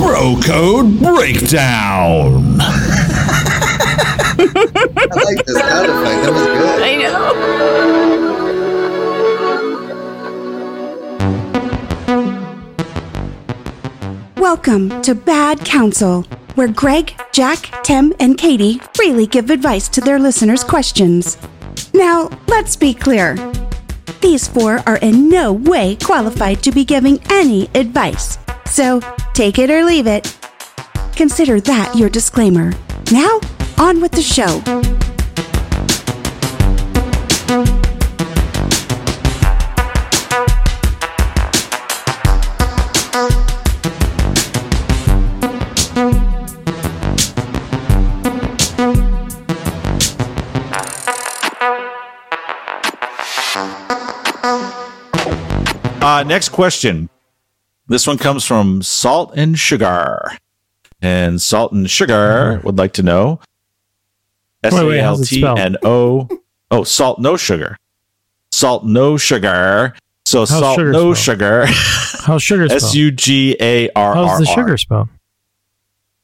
Bro Code Breakdown. I like this sound effect. That was good. I know. Welcome to Bad Counsel, where Greg, Jack, Tim, and Katie freely give advice to their listeners' questions. Now, let's be clear. These four are in no way qualified to be giving any advice, so take it or leave it. Consider that your disclaimer. Now, on with the show. Uh, next question. This one comes from Salt and Sugar. And Salt and Sugar would like to know S A L how's it T? N O. Oh, salt, no sugar. Salt, no sugar. So salt, sugar no spelled? sugar. How's sugar spelled? S U G A R R. How's the sugar spelled?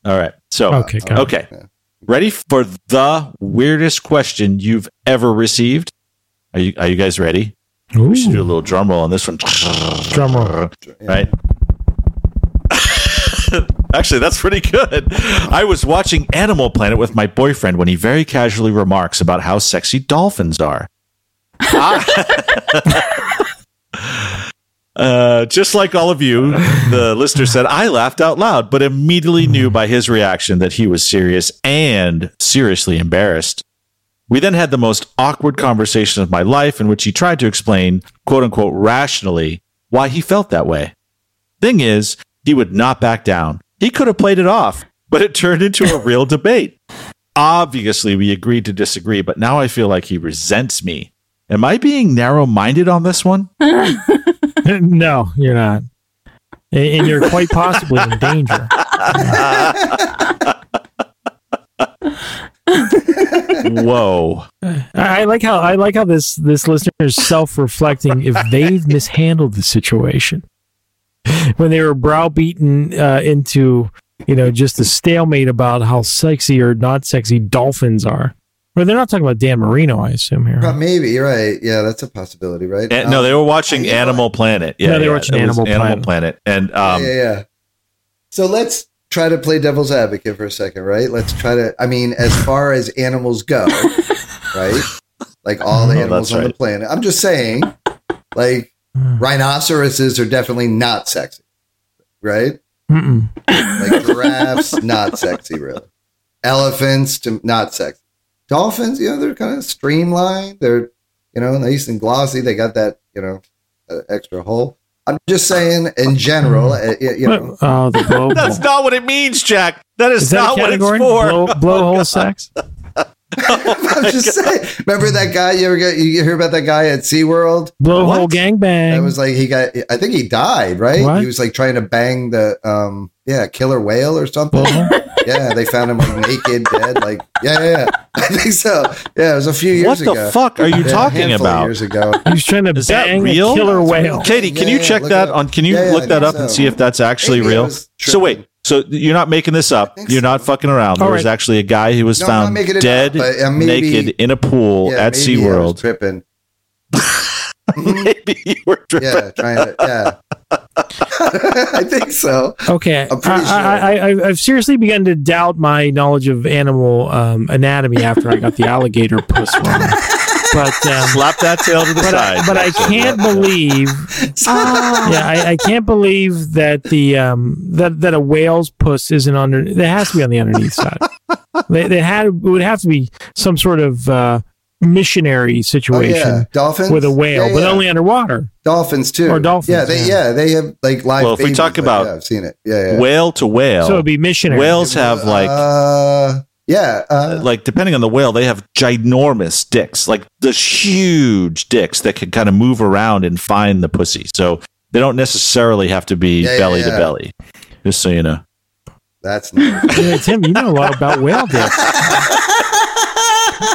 All right. So, Okay, got it. okay. Ready for the weirdest question you've ever received? Are you, are you guys ready? Ooh, We should do a little drum roll on this one. drum roll. right? Actually, that's pretty good. I was watching Animal Planet with my boyfriend when he very casually remarks about how sexy dolphins are. I- uh, just like all of you, the listener said, I laughed out loud, but immediately knew by his reaction that he was serious and seriously embarrassed. We then had the most awkward conversation of my life in which he tried to explain, quote unquote, rationally why he felt that way. Thing is, he would not back down. He could have played it off, but it turned into a real debate. Obviously, we agreed to disagree, but now I feel like he resents me. Am I being narrow minded on this one? no, you're not. And you're quite possibly in danger. Whoa. I I like how I like how this this listener is self-reflecting if they've mishandled the situation when they were browbeaten uh, into you know just a stalemate about how sexy or not sexy dolphins are. Well, they're not talking about Dan Marino, I assume here. Uh, maybe you're right. Yeah, that's a possibility, right? And, no, Um, they were watching you know Animal Planet. Yeah, No, they were yeah, watching it was Animal Planet. And um, yeah, yeah. So let's try to play devil's advocate for a second, right? Let's try to. I mean, as far as animals go, right? Like all the animals that's on the planet. I'm just saying, like rhinoceroses are definitely not sexy, right? Mm-mm. Like giraffes, not sexy, really. Elephants, to, not sexy. Dolphins, you know, they're kind of streamlined. They're, you know, nice and glossy. They got that, you know, uh, extra hole. I'm just saying, in general, uh, you know, Oh, the that's not what it means, Jack. That is, Is that not what it's category? for. Blow, blowhole sex? I'm just saying. Remember that guy? You ever get you hear about that guy at SeaWorld? Blowhole What? gangbang. That was like he got. I think he died. Right? What? He was like trying to bang the um yeah killer whale or something. Yeah, they found him like naked, dead. Like yeah, yeah, yeah. I think so. Yeah, it was a few years What the ago. fuck are you Yeah, talking about? Years ago. He was trying to Is that bang real? a killer whale. Katie, can Yeah, you yeah, check that on? Can you Yeah, yeah, look I that think up and see if that's actually Maybe real? So wait, tripping. So you're not making this up? You're so. not fucking around. There All was actually a guy who was No, found making it up, dead, but, uh, maybe- naked in a pool Yeah, at maybe I was SeaWorld. tripping. maybe you were tripping. Yeah, trying to. Yeah, I think so. Okay, I'm pretty I, I, I, I've seriously begun to doubt my knowledge of animal um, anatomy after I got the alligator puss one. But um, Slap that tail to the but side. I, but I can't believe. Yeah, I, I can't believe that the um that that a whale's puss isn't under. It has to be on the underneath side. They, they had it would have to be some sort of uh, missionary Oh situation yeah, dolphins with a whale, Yeah, but yeah. only underwater. dolphins too, Or dolphins, Yeah, they yeah. yeah, they have like live. Well, if we talk about yeah, I've seen it. Yeah, yeah. whale to whale, So it'd be missionary. whales have like uh, yeah, uh, like depending on the whale, they have ginormous dicks, like the huge dicks that can kind of move around and find the pussy. So they don't necessarily have to be Yeah, yeah, belly to belly. Just so you know. that's nice. Yeah, Tim, you know a lot about whale dicks.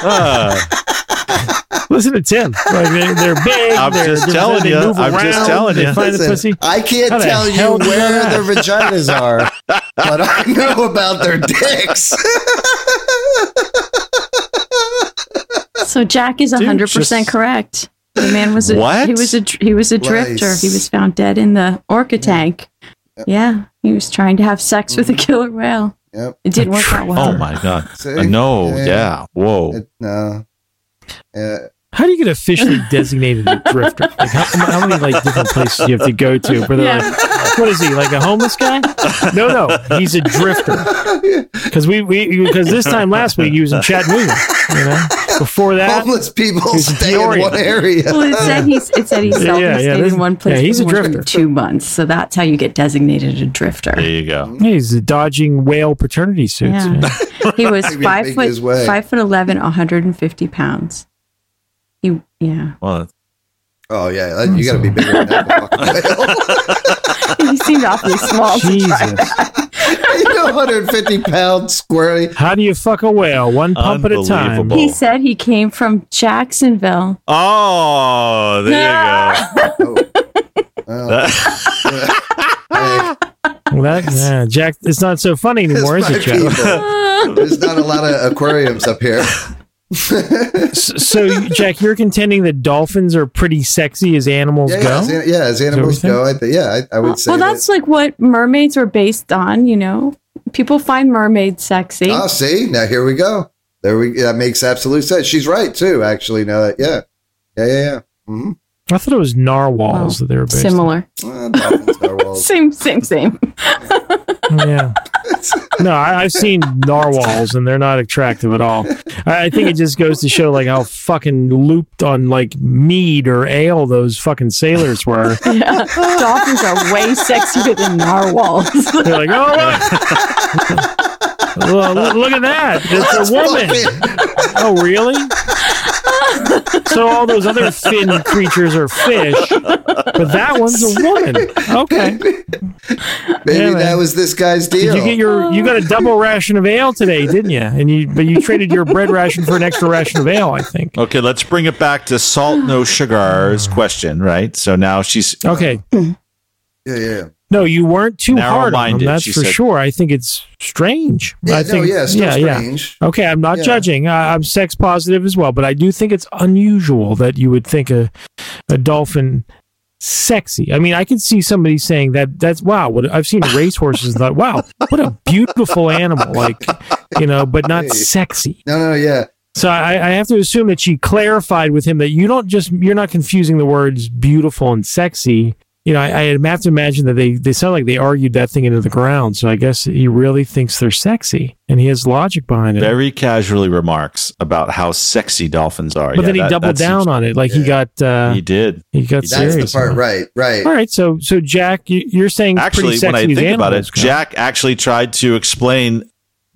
Ah, Listen to Tim. Like they're, they're big. I'm they're, just they're- telling you. I'm just telling you. Find Listen, pussy. I can't How tell you do you where that? their vaginas are. but I know about their dicks. So Jack is hundred percent correct. The man was a What? he was a he was a drifter. Nice. He was found dead in the orca tank. Yeah, he was trying to have sex with a killer whale. Yep. It didn't work out well. Oh my god. Uh, no, Yeah. yeah. Whoa. It- no. Yeah. How do you get officially designated a drifter? Like how, how many like different places do you have to go to? Where they're Yeah. like, what is he like a homeless guy? No, no, he's a drifter. Because we we because this time last week he was in Chattanooga. You know, before that, Homeless people He's a stay in Peoria. one area. Well, it said he's it said he Yeah, seldom yeah, stayed in one place yeah, he's for a more than drifter. two months. So that's how you get designated a drifter. There you go. yeah, he's dodging whale paternity suits. Yeah. Yeah. He was five foot his five foot eleven, 150 pounds. He yeah. Well, Oh yeah, that- you got to be bigger than that. to he seemed awfully small. Jesus, you know, 150 pounds squarely. how do you fuck a whale? One pump at a time. He said he came from Jacksonville. oh, there you go. Oh, hey, Well, that, yeah, Jack, it's not so funny anymore, is it, my Jack? people. There's not a lot of aquariums up here. S- So, Jack, you're contending that dolphins are pretty sexy as animals Yeah, yeah, go. as, an- yeah, as animals go, I th- yeah, I, I would say. well, that's like what mermaids are based on. You know, people find mermaids sexy. that. Oh, see, now here we go. There we. That makes absolute sense. She's right too. Actually, now that yeah, yeah, yeah, yeah. Mm-hmm. I thought it was narwhals Well, that they were based Similar. Well, dolphins. Same, same, same. Yeah. No, I, I've seen narwhals and they're not attractive at all. I, I think it just goes to show like how fucking looped on like mead or ale those fucking sailors were. Yeah. Dolphins are way sexier than narwhals. They're like, oh, look, Well, look- look at that. It's a woman. Oh, really? So all those other fin creatures are fish, but that one's a woman. Okay. Maybe Yeah, that man. was this guy's Did deal. you get your you got a double ration of ale today, didn't you? And you but you traded your bread ration for an extra ration of ale, I think. Okay, let's bring it back to salt no sugar's question, right? So now she's Okay. yeah, yeah. No, you weren't too hard on them, that's for said. sure. I think it's strange. Yeah, I no, think, yeah, still yeah, yeah. strange. Okay, I'm not Yeah. judging. I, I'm sex positive as well, but I do think it's unusual that you would think a a dolphin sexy. I mean, I can see somebody saying that that's wow. What I've seen racehorses thought, wow, what a beautiful animal, like you know, but not Hey. sexy. No, no, yeah. So I, I have to assume that she clarified with him that you don't just you're not confusing the words beautiful and sexy. You know, I, I have to imagine that they they sound like they argued that thing into the ground. So I guess he really thinks they're sexy, and he has logic behind it. very casually remarks about how sexy dolphins are. but Yeah, then he that- doubled that down seems- on it, like he got uh, He did. he got That's serious. the part, right? Right. All right, so so Jack, you, you're saying Actually, pretty when I think about it, animals go. Jack actually tried to explain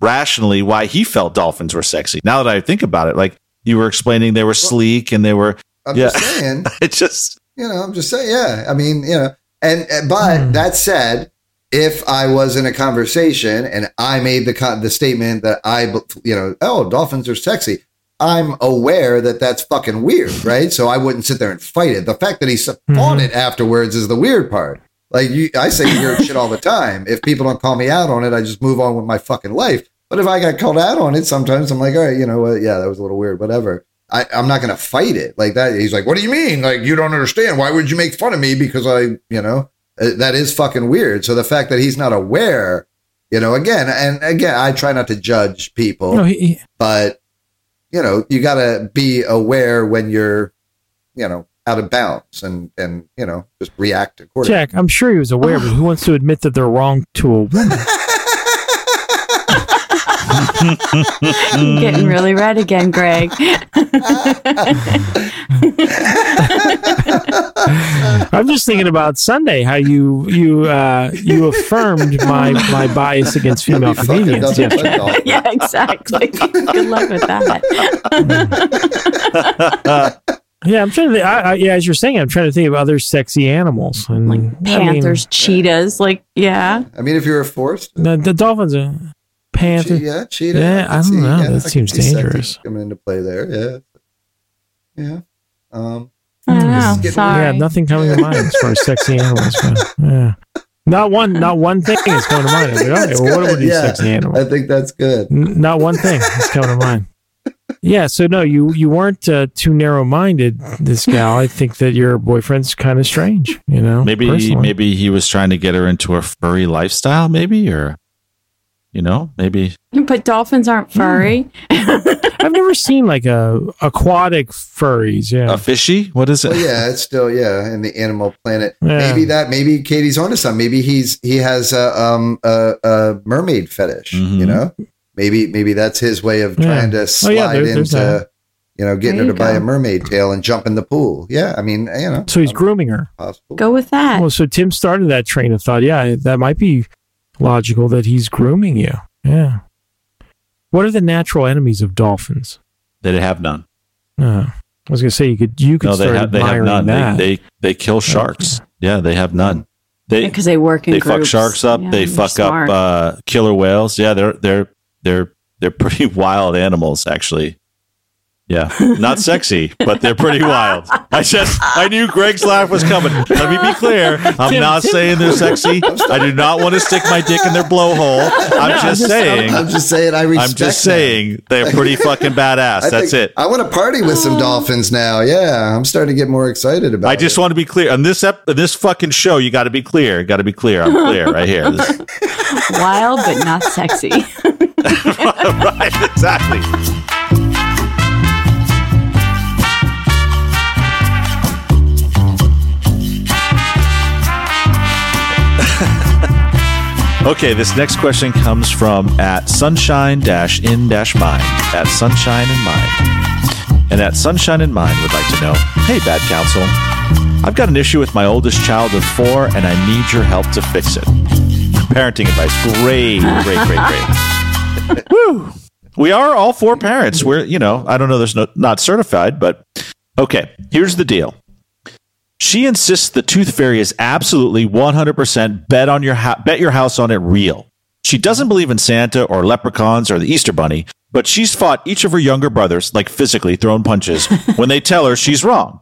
rationally why he felt dolphins were sexy. Now that I think about it, like you were explaining, they were sleek and they were. I'm Yeah. just saying. It's just You know, I'm just saying. Yeah. I mean, you know, and, but Hmm. that said, if I was in a conversation and I made the con- the statement that I, you know, oh, dolphins are sexy. I'm aware that that's fucking weird, right? So I wouldn't sit there and fight it. The fact that he Hmm. fought it afterwards is the weird part. Like you, I say weird shit all the time. If people don't call me out on it, I just move on with my fucking life. But if I got called out on it, sometimes I'm like, all right, you know what? Yeah, that was a little weird, whatever. I, I'm not going to fight it like that. He's like, what do you mean? Like, you don't understand. Why would you make fun of me? Because I, you know, uh, that is fucking weird. So the fact that he's not aware, you know, again, and again, I try not to judge people, No, he- he- but, you know, you got to be aware when you're, you know, out of bounds and, and, you know, just react accordingly. Jack, I'm sure he was aware, but who wants to admit that they're wrong to a woman? I'm getting really red again, Greg. I'm just thinking about Sunday, how you you uh, you affirmed my my bias against female He fucking comedians. doesn't yesterday. like dolphins. yeah, exactly. Good luck with that. Yeah, I'm trying to. Think, I, I, yeah, as you're saying, I'm trying to think of other sexy animals, and Like I mean, panthers, cheetahs, like yeah. I mean, if you were forced, the, the dolphins are che- panther. yeah, cheetah. Yeah, I can don't know. That I seems dangerous. Coming into play there, yeah, yeah. Um, I don't know. getting- Sorry. Yeah, nothing coming to mind as far as sexy animals go. Yeah. Not one, not one thing is coming to mind. I was like, okay, That's well, what good, are these yeah. sexy animals? I think that's good. N- Not one thing is coming to mind. Yeah, so no, you you weren't uh, too narrow minded. This gal, I think that your boyfriend's kind of strange. You know, Maybe personally. maybe he was trying to get her into a furry lifestyle, maybe, or you know, maybe But dolphins aren't furry. I've never seen like a aquatic furries. Yeah, a fishy. What is it? Well, yeah, it's still yeah in the Animal Planet. Yeah. Maybe that. Maybe Katie's onto something. Maybe he's he has a um a, a mermaid fetish. Mhm. You know, maybe maybe that's his way of Yeah. trying to slide yeah, there- into you know getting There her you to buy a mermaid tail and jump in the pool. Yeah, I mean you know. so he's grooming her. possible. Go with that. Well, so Tim started that train of thought. Yeah, that might be logical that he's grooming you. Yeah. What are the natural enemies of dolphins? They have none. Uh, I was gonna say you could you could No, they start have they have admiring none. that. They, they they kill sharks. Yeah, they have none. They Because they work in they fuck sharks up. Yeah, they fuck smart. up uh, killer whales. Yeah, they're they're they're they're pretty wild animals, actually. Yeah, not sexy, but they're pretty wild. I just I knew Greg's laugh was coming. Let me be clear. I'm Tim, not Tim- saying they're sexy. I do not want to stick my dick in their blowhole. I'm just saying. I'm just saying. I respect. I'm just them. saying they're pretty fucking badass. I That's it. I want to party with some dolphins now. Yeah, I'm starting to get more excited about. I just it. want to be clear on this ep- this fucking show. You got to be clear. Got to be clear. I'm clear right here. This- Wild but not sexy. right, exactly. Okay, this next question comes from at sunshine dash in dash mind at sunshine in mind, and at sunshine in mind would like to know, hey, bad counsel, I've got an issue with my oldest child of four, and I need your help to fix it. Parenting advice, great, great, great, great. Woo. We are all four parents. We're, you know, I don't know, there's no, not certified, but okay, here's the deal. She insists the tooth fairy is absolutely 100% bet on your ha- bet your house on it real. She doesn't believe in Santa or leprechauns or the Easter bunny, but she's fought each of her younger brothers like physically thrown punches when they tell her she's wrong.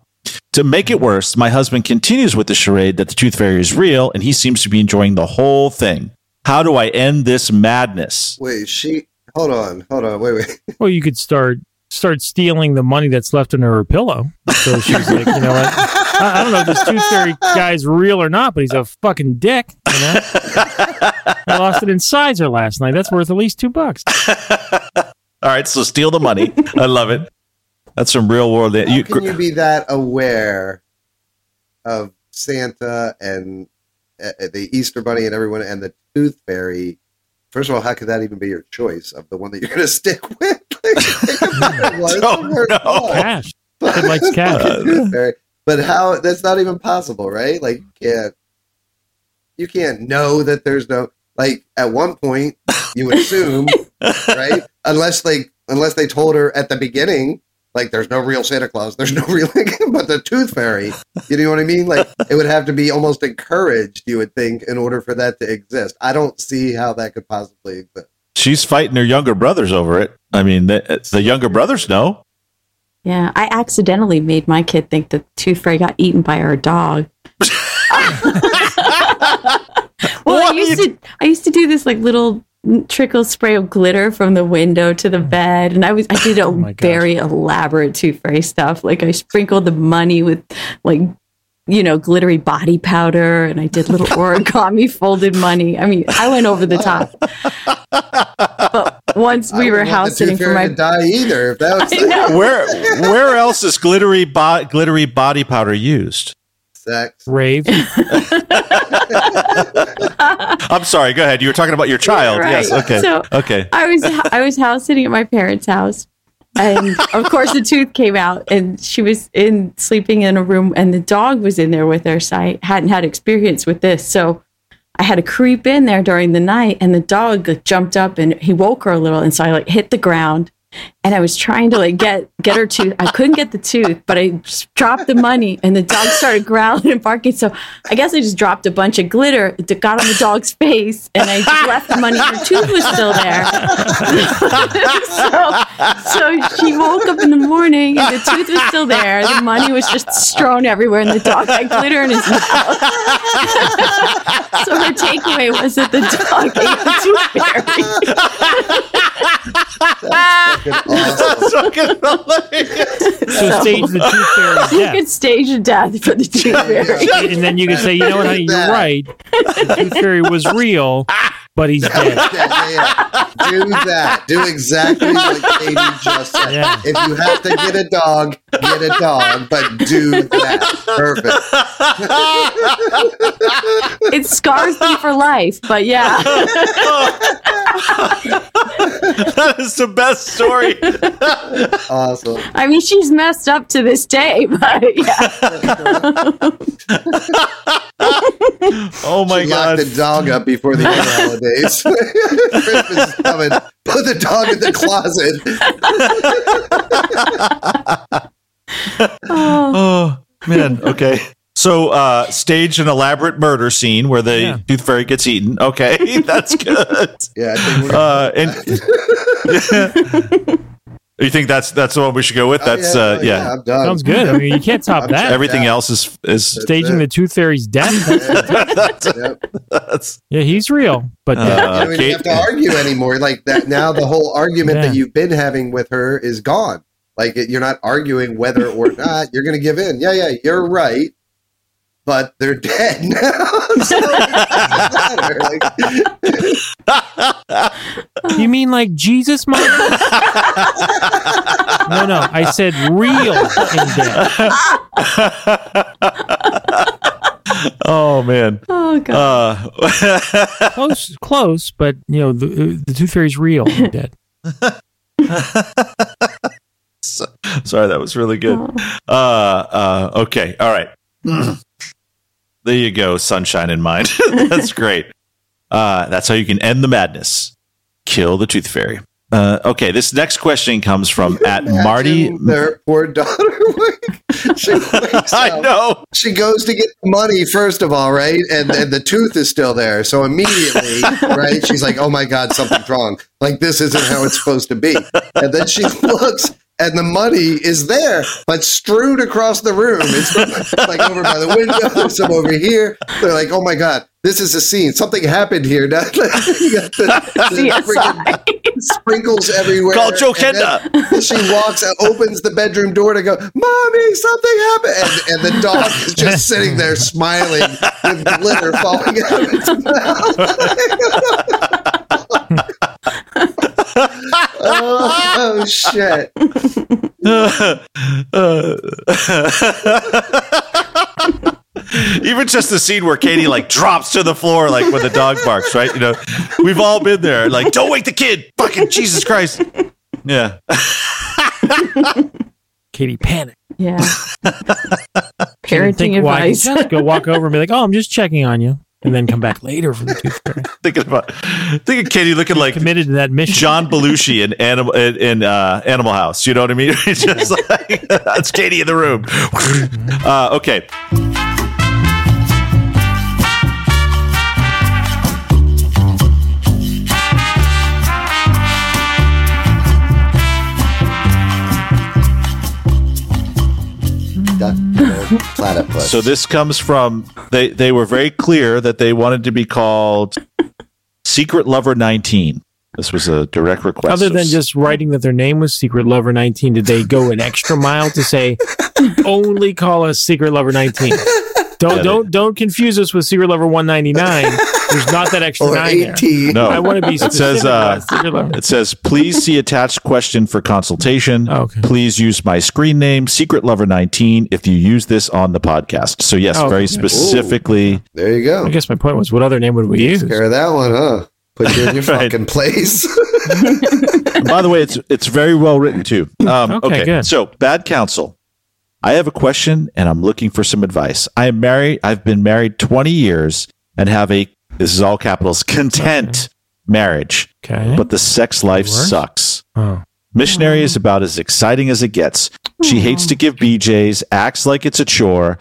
To make it worse, my husband continues with the charade that the tooth fairy is real and he seems to be enjoying the whole thing. How do I end this madness? Wait, she. Hold on, hold on. Wait, wait. well, you could start start stealing the money that's left under her pillow. So she's like, you know what? I, I don't know if this tooth fairy guy's real or not, but he's a fucking dick. You know? I lost it in Sizzler last night. That's worth at least two bucks. All right, so steal the money. I love it. That's some real world. How You, can you be that aware of Santa and uh, the Easter Bunny and everyone and the Tooth Fairy? First of all, how could that even be your choice of the one that you're going to stick with? Like, it. Don't know. Cash. Kid likes cash. Tooth But how? That's not even possible, right? Like, you can't you can't know that there's no like. At one point, you assume, right? Unless like unless they told her at the beginning, like there's no real Santa Claus, there's no real, but the Tooth Fairy. You know what I mean? Like it would have to be almost encouraged, you would think, in order for that to exist. I don't see how that could possibly exist. She's fighting her younger brothers over it. I mean, the, the younger brothers know. Yeah, I accidentally made my kid think that Tooth Fairy got eaten by our dog. well, I What? used to I used to do this like little trickle spray of glitter from the window to the bed, and I was I did a oh my gosh. very elaborate Tooth Fairy stuff. Like I sprinkled the money with like you know glittery body powder, and I did little origami folded money. I mean, I went over the top. But once I we were wouldn't want the house sitting for my to die either. If that was I know. Where where else is glittery bo- glittery body powder used? sex. Rave. I'm sorry. Go ahead. You were talking about your child. Right. Yes. Okay. So- okay. I was I was house sitting at my parents' house, and of course the tooth came out, and she was in sleeping in a room, and the dog was in there with her. So I hadn't had experience with this, so I had to creep in there during the night, and the dog jumped up and he woke her a little, and so I like hit the ground, and I was trying to like get get her tooth. I couldn't get the tooth, but I dropped the money, and the dog started growling and barking. So I guess I just dropped a bunch of glitter. It got on the dog's face, and I just left the money. Her tooth was still there. so, so she woke up in the morning, and the tooth was still there. The money was just strewn everywhere, and the dog had glitter in his mouth. so her takeaway was that the dog ate the tooth fairy. Fucking awesome. That's fucking hilarious. So stage the tooth fairy's You death. could stage a death for the tooth fairy. and then you can say, you know what, honey, you're right. The tooth fairy was real, but he's dead. Yeah, yeah, yeah. Do that. Do exactly what Katie just said. Yeah. If you have to get a dog, get a dog, but do that. Perfect. It scars them for life, but yeah. that is the best story. Awesome. I mean, she's messed up to this day, but yeah. Oh my Lock god. the dog up before the holidays. Christmas is coming. Put the dog in the closet. Oh man. Okay. So uh stage an elaborate murder scene where the Yeah. tooth fairy gets eaten. Okay, that's good. Yeah, I think we're Uh and You think that's that's the one we should go with? That's uh yeah. I'm done. Sounds good. I mean, you can't top that. Everything Yeah. else is is Staging the tooth fairy's death. that's, Yep. that's Yeah, he's real, but Uh, dead. You don't even have to argue anymore. Like that now, the whole argument Yeah. that you've been having with her is gone. Like it, you're not arguing whether or not you're going to give in. Yeah, yeah, you're right, but they're dead now. so it doesn't matter. Like, you mean like Jesus, mom? no, no. I said real and dead. Oh man. Oh god. Uh Close, close, but you know the the tooth fairy's real and dead. sorry, that was really good. Uh uh okay. All right. there you go, sunshine in mind. that's great. Uh that's how you can end the madness. Kill the tooth fairy. Uh, okay, this next question comes from at Marty. their poor daughter. she, I up, know. she goes to get the money first of all, right? And and the tooth is still there. So immediately, right? She's like, "Oh my god, something's wrong. Like this isn't how it's supposed to be." And then she looks. And the money is there, but strewn across the room. It's like over by the window, there's some over here. They're like, "Oh my god, this is a scene. Something happened here." Now, the- the freaking sprinkles everywhere. Call Joe Kenda. she walks out, opens the bedroom door to go, Mommy, something happened. And, and the dog is just sitting there smiling with glitter falling out of its mouth. oh, shit. Even just the scene where Katie like drops to the floor like when the dog barks, right? You know, we've all been there. Like, don't wake the kid. Fucking Jesus Christ. Yeah. Katie panicked. Yeah. She didn't Parenting think why. advice. Just go walk over and be like, "Oh, I'm just checking on you," and then come back later for the tooth fairy. Thinking about thinking Katie looking like Committed to that mission. John Belushi in Animal in, in uh, Animal House. You know what I mean? It's just like that's Katie in the room. Uh, okay. Duck, uh, platypus. So this comes from they they were very clear that they wanted to be called Secret Lover 19. This was a direct request. Other than just writing that their name was Secret Lover 19, did they go an extra mile to say only call us Secret Lover 19? Don't don't don't confuse us with Secret Lover 199. There's not that extra or nine there. no. I want to be It says, uh, about Secret Lover. It says, please see attached question for consultation. Oh, okay. Please use my screen name, Secret Lover 19, if you use this on the podcast. So, yes, Oh, very okay. specifically. There you go. I guess my point was, what other name would we use? Care of that one, huh? Put you in your Right. fucking place. By the way, it's it's very well written too. Um, Okay, okay, good. so bad counsel. I have a question and I'm looking for some advice. I am married. I've been married 20 years and have a this is all capitals content marriage, Okay. but the sex life sucks. oh. Missionary oh. is about as exciting as it gets. She hates to give BJs, acts like it's a chore.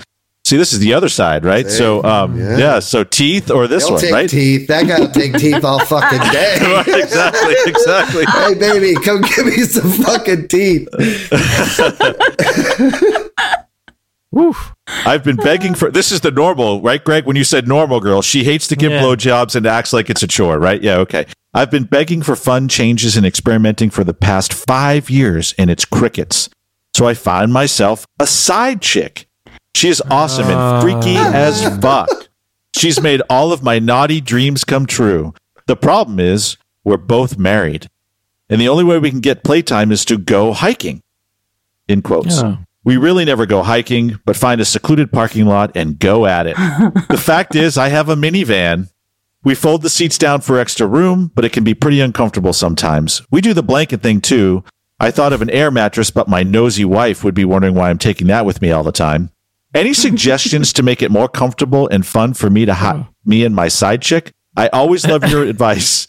See, this is the other side, right? So, um, Yeah. yeah. So teeth or this He'll one, take right? teeth. That guy'll take teeth all fucking day. Right, exactly, exactly. hey, baby, come give me some fucking teeth. Woof. I've been begging for this is the normal, right, Greg? When you said normal girl, she hates to give Yeah. blowjobs and acts like it's a chore, right? Yeah, okay. I've been begging for fun changes and experimenting for the past five years, and it's crickets. So I find myself a side chick. She is awesome and freaky ah. as fuck. She's made all of my naughty dreams come true. The problem is, we're both married. And the only way we can get playtime is to go hiking. In quotes. Yeah. We really never go hiking, but find a secluded parking lot and go at it. the fact is, I have a minivan. We fold the seats down for extra room, but it can be pretty uncomfortable sometimes. We do the blanket thing too. I thought of an air mattress, but my nosy wife would be wondering why I'm taking that with me all the time. Any suggestions to make it more comfortable and fun for me to ha- oh. me and my side chick? I always love your advice.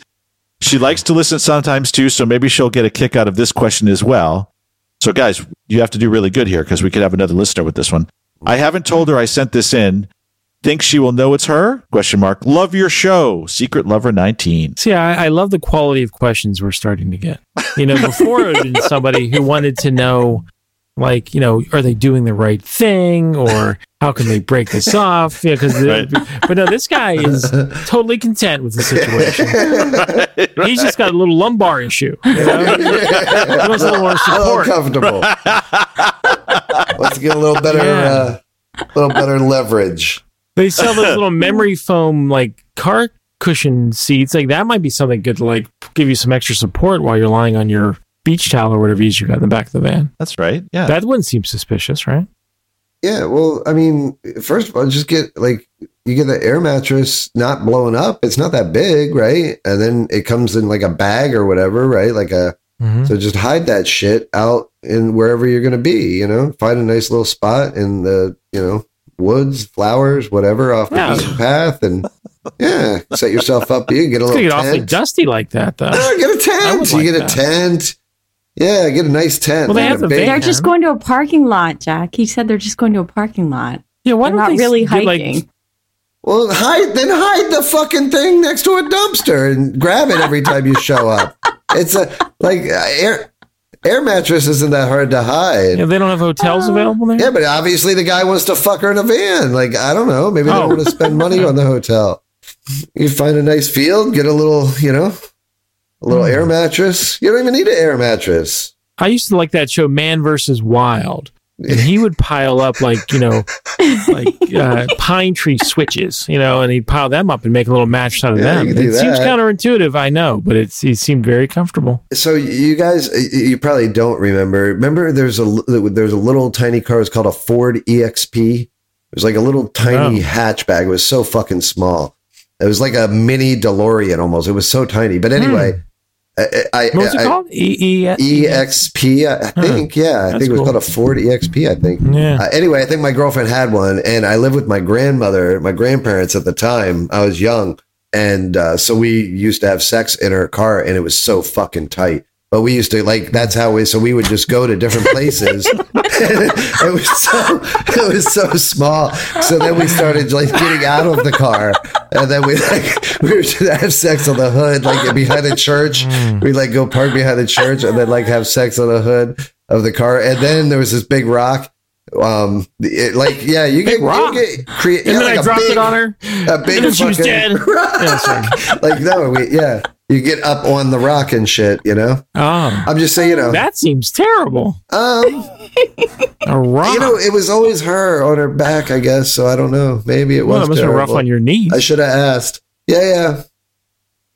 She likes to listen sometimes too, so maybe she'll get a kick out of this question as well. So, guys, you have to do really good here because we could have another listener with this one. I haven't told her I sent this in. Think she will know it's her? Question mark. Love your show. Secret Lover 19. See, I, I love the quality of questions we're starting to get. You know, before it had been somebody who wanted to know, like, you know, are they doing the right thing or how can they break this off? Yeah, because, Right. but no, this guy is totally content with the situation. He's just got a little lumbar issue. You know? He wants a little more A little support. comfortable. Let's get a little better, Yeah. uh, little better leverage. They sell those little memory foam like car cushion seats. Like that might be something good to like give you some extra support while you're lying on your beach towel or whatever it is you got in the back of the van. That's right. Yeah. That wouldn't seem suspicious, right? Yeah, well, I mean, first of all, just get like you get the air mattress not blowing up. It's not that big, right? And then it comes in like a bag or whatever, right? Like a Mhm. so just hide that shit out in wherever you're gonna be. You know, find a nice little spot in the you know woods, flowers, whatever, off the Yeah. path, and yeah, set yourself up. You can get a It's little gonna get awfully dusty like that, though. Yeah, get a tent. would You like get a tent. Yeah, get a nice tent. Well, they have a big they're just going to a parking lot, Jack. He said they're just going to a parking lot. Yeah, why They're don't not they really do, like- hiking. Well, hide then hide the fucking thing next to a dumpster and grab it every time you show up. It's a like uh, air air mattress isn't that hard to hide. Yeah, they don't have hotels available there. Yeah, but obviously the guy wants to fuck her in a van. Like I don't know, maybe they Oh. don't want to spend money on the hotel. You find a nice field, get a little, you know, a little Hmm. air mattress. You don't even need an air mattress. I used to like that show, Man versus Wild, and he would pile up like you know, like uh, pine tree switches, you know, and he'd pile them up and make a little match out of Yeah, them. It do seems that. counterintuitive, I know, but it seemed very comfortable. So you guys, you probably don't remember. Remember, there's a there's a little tiny car. It's called a Ford EXP. It was like a little tiny Oh. hatchback. It was so fucking small. It was like a mini DeLorean almost. It was so tiny. But anyway, I, I. What was it I- called? E E EXP. I, I think. Yeah, I That's think it was cool. called a Ford EXP. I think. Yeah. Uh, anyway, I think my girlfriend had one, and I lived with my grandmother, my grandparents at the time. I was young, and uh, so we used to have sex in her car, and it was so fucking tight. But we used to like that's how we. So we would just go to different places. it was so it was so small. So then we started like getting out of the car, and then we like we were would have sex on the hood, like behind a church. We like go park behind the church, and then like have sex on the hood of the car. And then there was this big rock. Um, it, like yeah, you get, rock? you get create. And yeah, then like I dropped big- it on her. A big And then she was dead. Yeah, like no, we, yeah, you get up on the rock and shit. You know, Oh, I'm just saying, you know, that seems terrible. um, A rock. you know, it was always her on her back, I guess. So I don't know. Maybe it well, was it must have been rough on your knees. I should have asked. Yeah, yeah.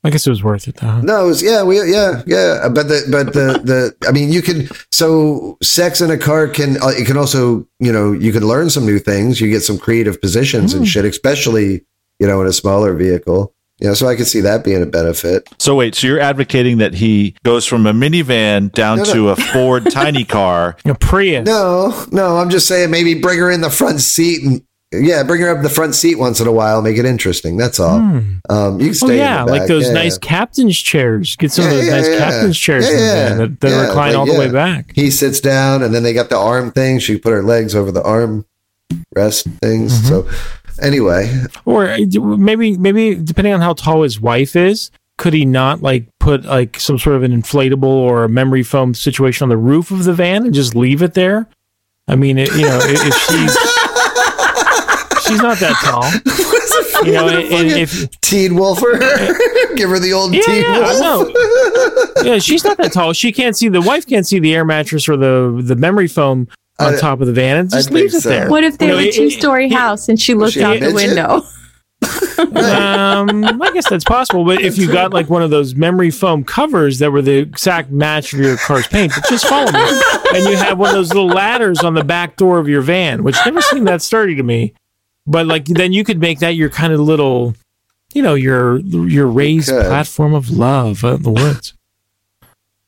I guess it was worth it though. No, it was yeah, we yeah, yeah. But the but the the I mean, you can so sex in a car can uh, it can also you know you can learn some new things. You get some creative positions Hmm. and shit, especially you know in a smaller vehicle. Yeah, so I could see that being a benefit. So wait, so you're advocating that he goes from a minivan down No, no. to a Ford tiny car. A Prius. No, no, I'm just saying maybe bring her in the front seat and Yeah, bring her up the front seat once in a while, make it interesting. That's all. Hmm. Um, you can Oh stay. in yeah, the like those Yeah, nice yeah. captain's chairs. Get some of those yeah, nice yeah. captain's chairs Yeah, in the yeah. van that, that Yeah, recline like, all the way back. He sits down, and then they got the arm thing. She put her legs over the arm rest things. Mm-hmm. So, anyway, Or uh, maybe maybe depending on how tall his wife is, could he not like put like some sort of an inflatable or a memory foam situation on the roof of the van and just leave it there? I mean, it, you know, if she's she's not that tall, you know, and, if Teen Wolfer, give her the old Yeah, Teen Wolf. yeah, she's not that tall. She can't see the wife can't see the air mattress or the the memory foam on I- top of the van and just I think leaves it so. there. What if they were a two story house and she looked she out the window? um, I guess that's possible. But if you got like one of those memory foam covers that were the exact match of your car's paint, but just follow me, and you have one of those little ladders on the back door of your van, which never seemed that sturdy to me. But like then you could make that your kind of little, you know, your your raised could. platform of love out in the woods.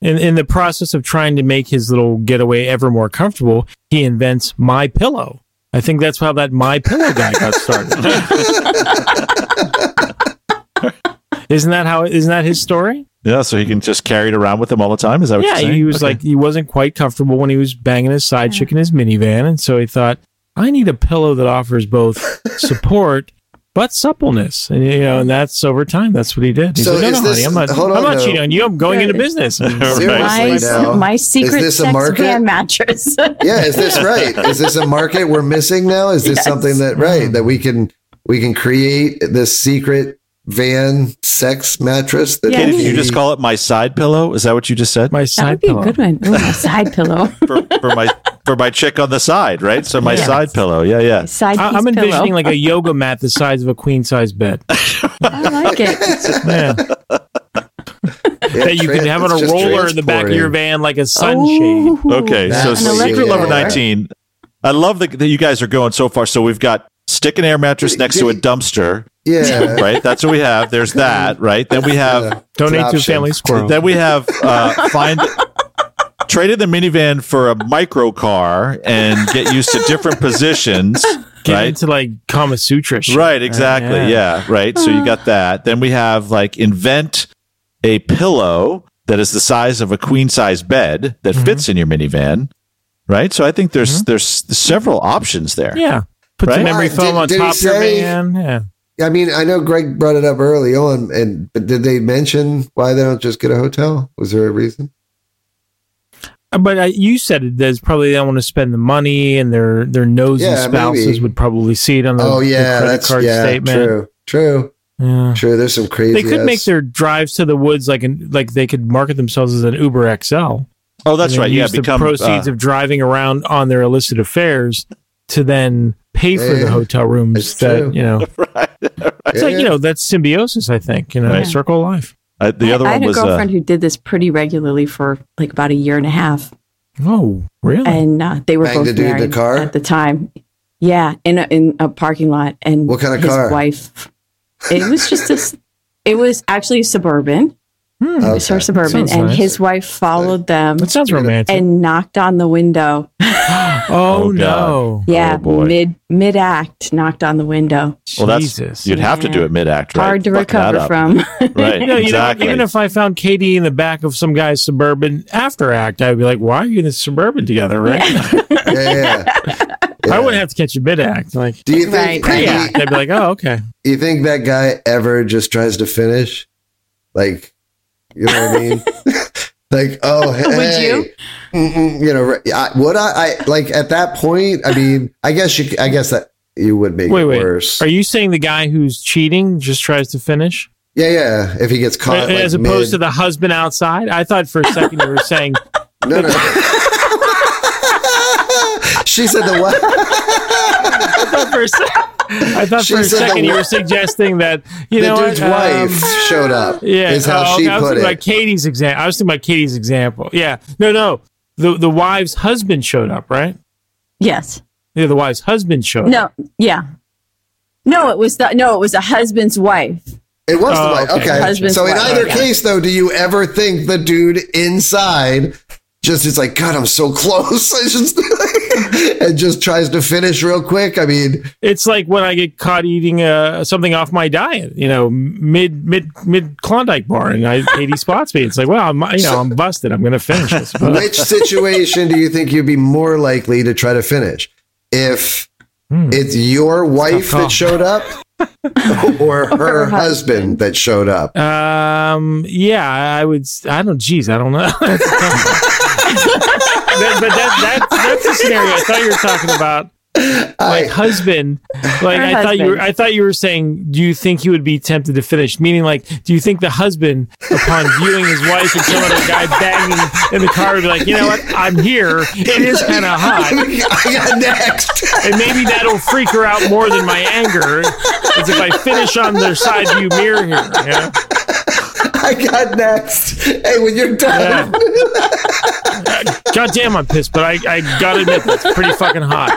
In in the process of trying to make his little getaway ever more comfortable, he invents my pillow. I think that's how that my pillow guy got started. isn't that how? Isn't that his story? Yeah, so he can just carry it around with him all the time. Is that what yeah, you're saying? he was Okay. like he wasn't quite comfortable when he was banging his side chick in his minivan, and so he thought, I need a pillow that offers both support but suppleness, and you know, and that's over time. That's what he did. He's So like, no, is no, this- honey, I'm not. hold I'm on, not no. cheating on you. I'm going into business. And- Right. My, Seriously now. my secret this a sex market? mattress. Yeah, is this right? Is this a market we're missing now? Is this Yes. something that right mm. that we can we can create this secret van sex mattress? That Yeah. Did you just call it my side pillow? Is that what you just said? my that side would be pillow. a good one. Ooh, my side pillow. for, for my for my chick on the side, right? So my Yes. side pillow. Yeah, yeah. Side I, I'm envisioning pillow. like a yoga mat the size of a queen size bed. I like it. Yeah. Yeah, that you tran- could have on a roller in the back of your van like a sunshade. Ooh. Okay, so That's An what you- secret lover nineteen. I love that, that you guys are going so far. So we've got stick an air mattress next to a dumpster, Yeah, right? That's what we have. There's that, right? Then we have Yeah. Donate to an Family option. Squirrel. then we have uh, find traded the minivan for a micro car and get used to different positions, Get right? into like Kama Sutra shit. Right, exactly. yeah. yeah. right. So you got that. Then we have like invent a pillow that is the size of a queen size bed that Mm-hmm. fits in your minivan. Right? So I think there's there's several options there. Yeah. Put the memory foam Did- on did top of your say- van. Yeah. I mean, I know Greg brought it up early on, and but did they mention why they don't just get a hotel? Was there a reason? Uh, But uh, you said it. There's probably they don't want to spend the money, and their their nosy Yeah, spouses maybe. would probably see it on the, oh the yeah, credit that's card yeah, statement. true, true, Yeah. true. There's some crazy. They could make their drives to the woods like an like they could market themselves as an Uber XL. Oh, that's right. Yeah, Use the proceeds uh, of driving around on their illicit affairs to then pay for Yeah, the hotel rooms. it's That true. you know, it's like you know that's symbiosis. I think you know, Right. circle of life. uh, the I, other I one had a was uh, who did this pretty regularly for like about a year and a half, Oh, really? and uh, they were Banged both the dude in the married car? at the time. Yeah, in a, in a parking lot, and What kind of his car? wife. It was just a. s- It was actually a suburban. Hmm. It was her Okay. suburban, Sounds and nice. his wife followed them That sounds romantic. and knocked on the window. oh, Oh, no! Yeah, Oh, mid mid act, knocked on the window. well, that's Jesus. you'd have to do it mid act, right? Hard to Fuck recover from. Right, You know, you exactly. know, even if I found Katie in the back of some guy's suburban after act, I'd be like, "Why are you in the suburban together?" Right? Yeah, yeah. I wouldn't have to catch a mid act. Like Do you think? right. pre act? I'd be like, "Oh, okay." you think that guy ever just tries to finish? Like, you know what I mean? Like, oh, hey, Would you? Mm-mm, you know, I, would I, I? Like at that point, I mean, I guess you. I guess that you would make Wait, it wait. worse. Are you saying the guy who's cheating just tries to finish, yeah, yeah. If he gets caught, like, as opposed to the husband outside? I thought for a second you were saying no, no. she said the what? I thought for a, sec- I thought She for a second you were suggesting that you the know dude's what, um, wife showed up. Yeah, is how oh, she okay, I was put thinking it. about Katie's example. I was thinking about Katie's example. Yeah, no, no. The the wife's husband showed up, right? yes. Yeah, the wife's husband showed up. No. Yeah. No, it was the no, it was a husband's wife. It was Oh, the wife. okay. Okay. So in wife, either yeah. case, though, do you ever think the dude inside just it's like God, I'm so close. I just and just tries to finish real quick. I mean, It's like when I get caught eating uh, something off my diet, you know, mid mid mid Klondike bar, and I Katie spots me. It's like, well, I'm you know I'm busted. I'm going to finish this. But which situation do you think you'd be more likely to try to finish? If Hmm. it's your wife that showed up or her husband that showed up? Um. Yeah, I would. I don't. Geez, I don't know. That's a tough one. That- but that, that's that's the scenario. I thought you were talking about like I, husband. Like Her I thought you were. I thought you were saying. Do you think he would be tempted to finish? Meaning, like, do you think the husband, upon viewing his wife and some other guy banging in the car, would be like, you know what? I'm here. It is kind of hot. I got next. And maybe that'll freak her out more than my anger. Is if I finish on their side view mirror here. Yeah? I got next. Hey, when you're done, God damn, I'm pissed, but I, I gotta admit that's pretty fucking hot.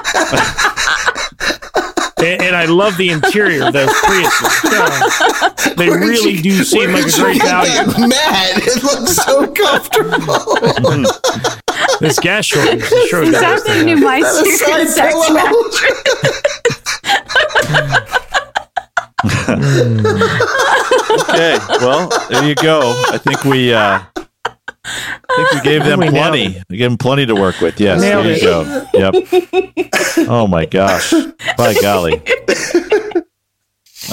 and, and I love the interior of those Priuses. God, they Where really you- do seem like a great value. Matt, it looks so comfortable. Mm-hmm. This gas shortage is sure It's happening to my That a secret side sex pillow? Okay, well, there you go. I think we uh I think we gave them We plenty. We gave them plenty to work with. Yes, Nailed there you go. Yep. Oh my gosh. By golly.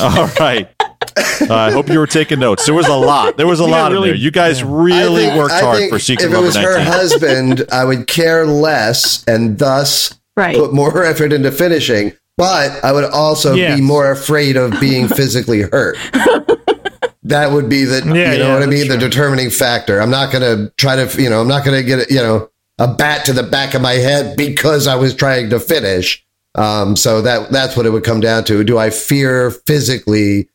All right. Uh, I hope you were taking notes. There was a lot. There was a Yeah, lot really- in there. You guys I really think- worked I hard think for Secret If it Number was her husband, I would care less and thus Right. put more effort into finishing. But I would also Yes. be more afraid of being physically hurt. That would be the, Yeah, you know yeah, what I that's mean, the determining factor. I'm not going to try to, you know, I'm not going to get, you know, a bat to the back of my head because I was trying to finish. Um, so that that's what it would come down to. Do I fear physically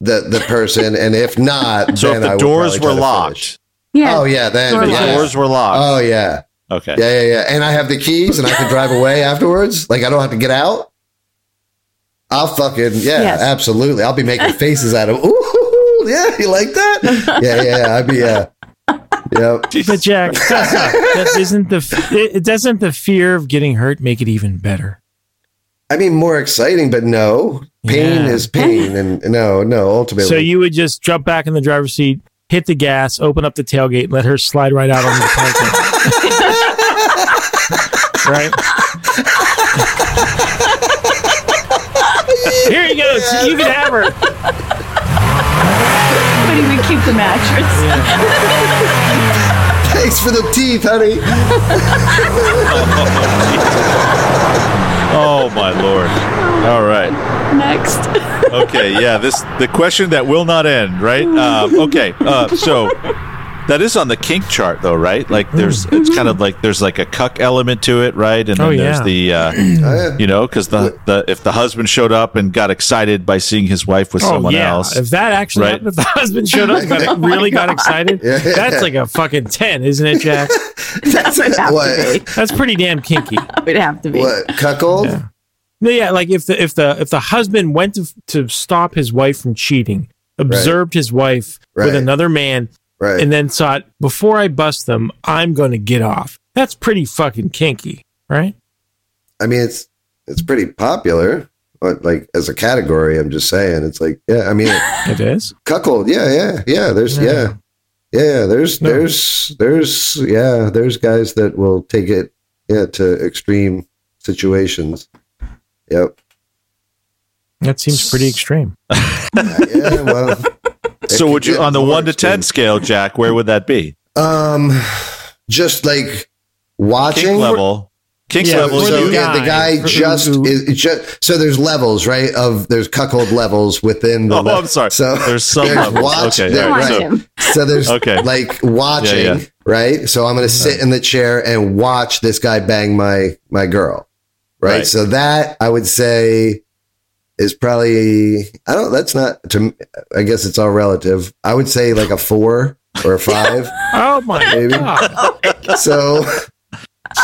the the person, and if not, So if the I doors were locked. Yeah. Oh yeah, then Doors the yeah. doors were locked. Oh yeah. okay. Yeah, yeah, yeah. And I have the keys and I can drive away afterwards. Like I don't have to get out. I'll fucking yeah, Yes. absolutely. I'll be making faces at him. Ooh, yeah, you like that? Yeah, yeah. I'd be uh yeah. But Jack, doesn't, that isn't the it, it doesn't the fear of getting hurt make it even better? I mean more exciting, but no. Pain Yeah. is pain and no, no, ultimately. So you would just jump back in the driver's seat, hit the gas, open up the tailgate, and let her slide right out on the parking. right? Here you go. So you can have her. But he would keep the mattress. Thanks for the teeth, honey. Oh my lord. All right. Next. okay yeah this the question that will not end right um, okay uh, so that is on the kink chart though right like there's it's kind of like there's like a cuck element to it right and then Oh, there's the uh, Oh, you know because the, the if the husband showed up and got excited by seeing his wife with Oh someone yeah. else If that actually Right. happened, if the husband showed up and got, really got excited, Yeah. that's like a fucking ten, isn't it, Jack? That would have What? to be. That's pretty damn kinky. That would have to be. What cuckold? No, yeah, like if the if the if the husband went to to stop his wife from cheating, observed his wife with another man, Right. and then thought, before I bust them, I'm going to get off. That's pretty fucking kinky, right? I mean, it's it's pretty popular, but like as a category, I'm just saying, it's like, yeah, I mean, It is. cuckold, yeah, yeah, yeah. There's, Yeah. yeah, yeah, yeah. There's, No. there's, there's, yeah, there's guys that will take it, yeah, to extreme situations. Yep. That seems pretty extreme. Yeah. Well. so would you on the 1 to 10 scale jack where would that be Um, just like watching kink level kink Yeah, level so the you- yeah, the guy, guy just who- is it's just so there's levels right of there's cuckold levels within the oh le- i'm sorry so there's some there's levels watch- okay there- all right, Watch so- so there's Okay. like watching Yeah, yeah. right so i'm gonna sit in the chair and watch this guy bang my my girl right, Right. so that i would say is probably i don't that's not to I guess it's all relative i would say like a four or a five Oh my Maybe. god, so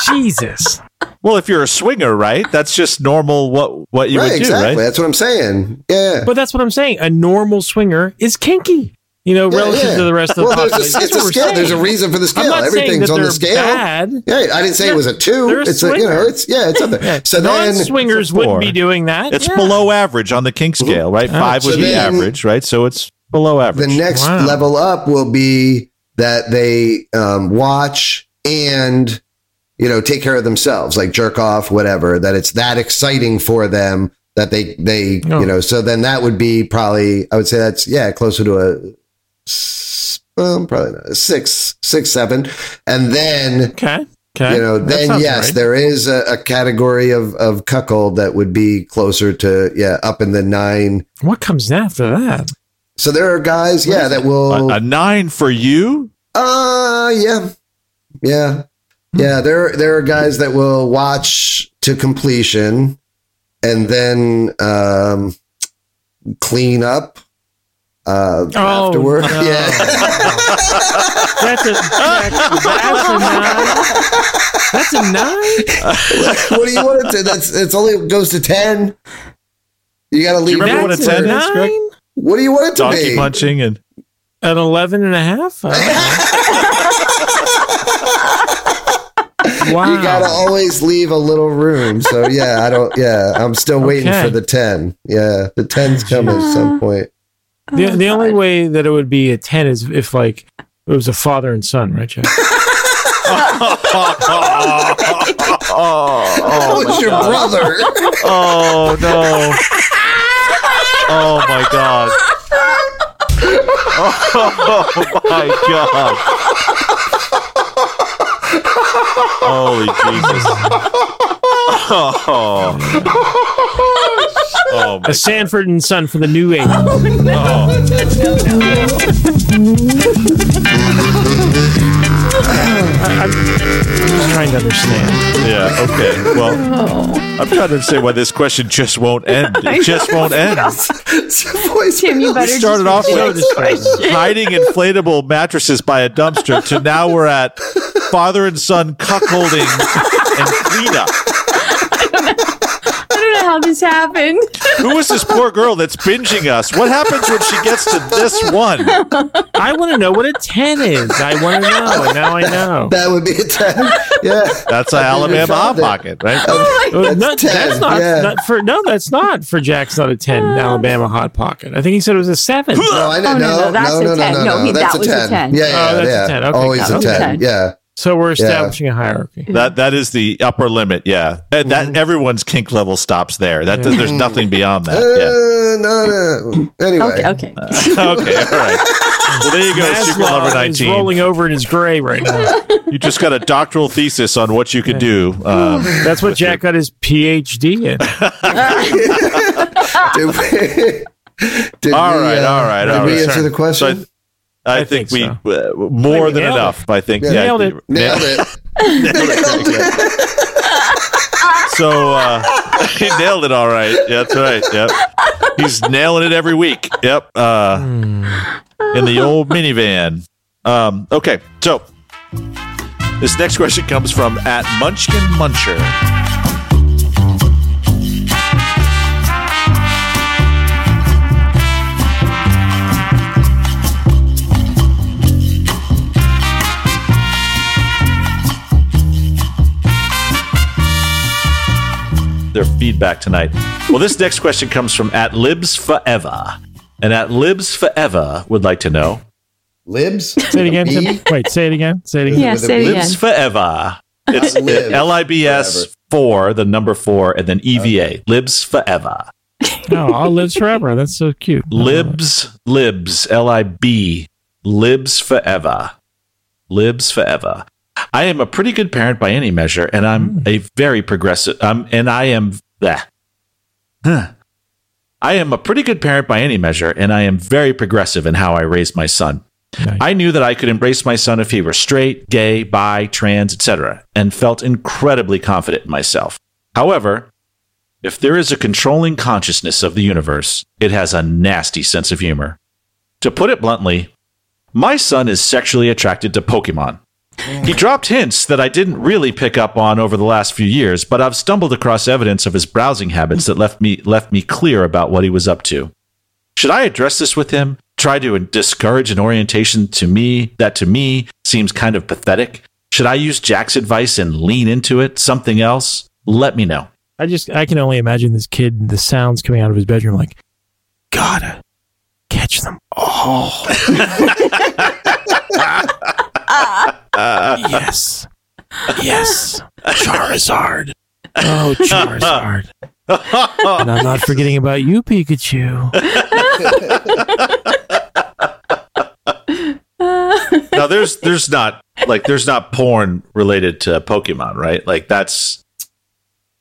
Jesus! well if you're a swinger right that's just normal what what you right would do exactly right that's what i'm saying yeah But that's what I'm saying. A normal swinger is kinky. You know, Yeah, relative yeah. to the rest of the well, there's population. a, it's a what scale. There's a reason for the I'm scale. not saying Everything's that on the they're scale. bad. Yeah, I didn't say it was a two. They're a It's a, you know, it's yeah, it's up there. So then, non-swingers It's wouldn't be doing that. It's Yeah. below average on the kink scale, right? Oh, Five would so be then- average, right? So it's below average. the next Wow. level up will be that they um, watch and you know take care of themselves, like jerk off, whatever. That it's that exciting for them that they they Oh. you know. So then that would be probably I would say that's yeah closer to a s- um, probably not, six six seven, and then Okay. Okay. you know, That then yes, right. there is a, a category of, of cuckold that would be closer to, yeah, up in the nine. What comes after that? So there are guys, yeah, that will, a, a nine for you? uh, yeah, yeah, yeah. There, there are guys that will watch to completion and then, um, clean up, uh, Oh, afterward. no. Yeah. That's a that's a nine. That's a nine. what do you want it to? That's, it's only goes to 10. You got to leave. You remember room what a That's for- 10 is, Greg? nine? What do you want it to Donkey be? punching and An 11 and a half? I don't know. wow. You gotta always leave a little room. So yeah, I don't. Yeah, I'm still waiting Okay. for the ten. Yeah, the tens come at some point. The, oh, the only way that it would be a 10 is if, like, it was a father and son, right, Jack? Oh, oh it's your brother. Oh no. Oh my god. Oh my god. Holy Jesus. Oh. Oh my A Sanford and Son for the new age. oh. oh. I'm just trying to understand. Yeah, okay. Well, I'm trying to understand why this question just won't end. It just won't end. Voice Tim, you better We started off repeat with the question. hiding inflatable mattresses by a dumpster to now we're at father and son cuckolding and cleanup. I don't how this happened. Who is this poor girl that's binging us? What happens when she gets to this one? I want to know what a 10 is. I want to know. And now I know. That would be a ten. Yeah, That's an Alabama hot pocket, right? Oh, oh That's no, 10, that's not, yeah. not for no. That's not for Jack's. Not a ten. Uh. Alabama hot pocket. I think he said it was a seven. no, I know. Oh, no, no, no, that's no, a no, 10. no, No, no, he- That's that was a 10. Yeah, yeah, Oh, that's a yeah. 10. Okay, Always got a it. ten. Okay. Yeah. So we're Yeah. establishing a hierarchy. That that is the upper limit, yeah. And that everyone's kink level stops there. That there's nothing beyond that. Uh, no, no. Anyway. Okay, okay. Yeah. Okay, all right. Well, there you go, secret lover Maslow is nineteen. rolling over in his grave right now. You just got a doctoral thesis on what you could do. Um, That's what Jack got his PhD in. Did we, did All we, right, uh, all right, Did all we answer the So question? I, I, I think, think we uh, more we than nailed enough. I think. Yeah. Yeah, Nailed it. Nailed it. So uh, he nailed it. All right. Yeah, that's right. Yep. He's nailing it every week. Yep. Uh, in the old minivan. Um, okay. So this next question comes from at Munchkin Muncher. Their feedback tonight. Well, this next question comes from at Libs Forever. And at Libs Forever would like to know Libs? Say it again. Tim. Wait, say it again. Say it again. Yeah, say it B? again. Libs Forever. It's Libs L I B S Forever. 4, the number 4, and then EVA. Libs Forever. No, all lives forever. That's so cute. Libs, Libs, L I B, Libs Forever. Libs Forever. I am a pretty good parent by any measure, and I'm a very progressive. Um, and I am that. Huh. I am a pretty good parent by any measure, and I am very progressive in how I raise my son. Nice. I knew that I could embrace my son if he were straight, gay, bi, trans, etc., and felt incredibly confident in myself. However, if there is a controlling consciousness of the universe, it has a nasty sense of humor. To put it bluntly, my son is sexually attracted to Pokemon. He dropped hints that I didn't really pick up on over the last few years, but I've stumbled across evidence of his browsing habits that left me left me clear about what he was up to. Should I address this with him? try to discourage an orientation to me that to me seems kind of pathetic? Should I use Jack's advice and lean into it? Something else? Let me know. I just I can only imagine this kid the sounds coming out of his bedroom like gotta catch them all. yes. Yes. Charizard. Oh, Charizard. and I'm not forgetting about you, Pikachu. now there's there's not like there's not porn related to Pokemon, right? Like that's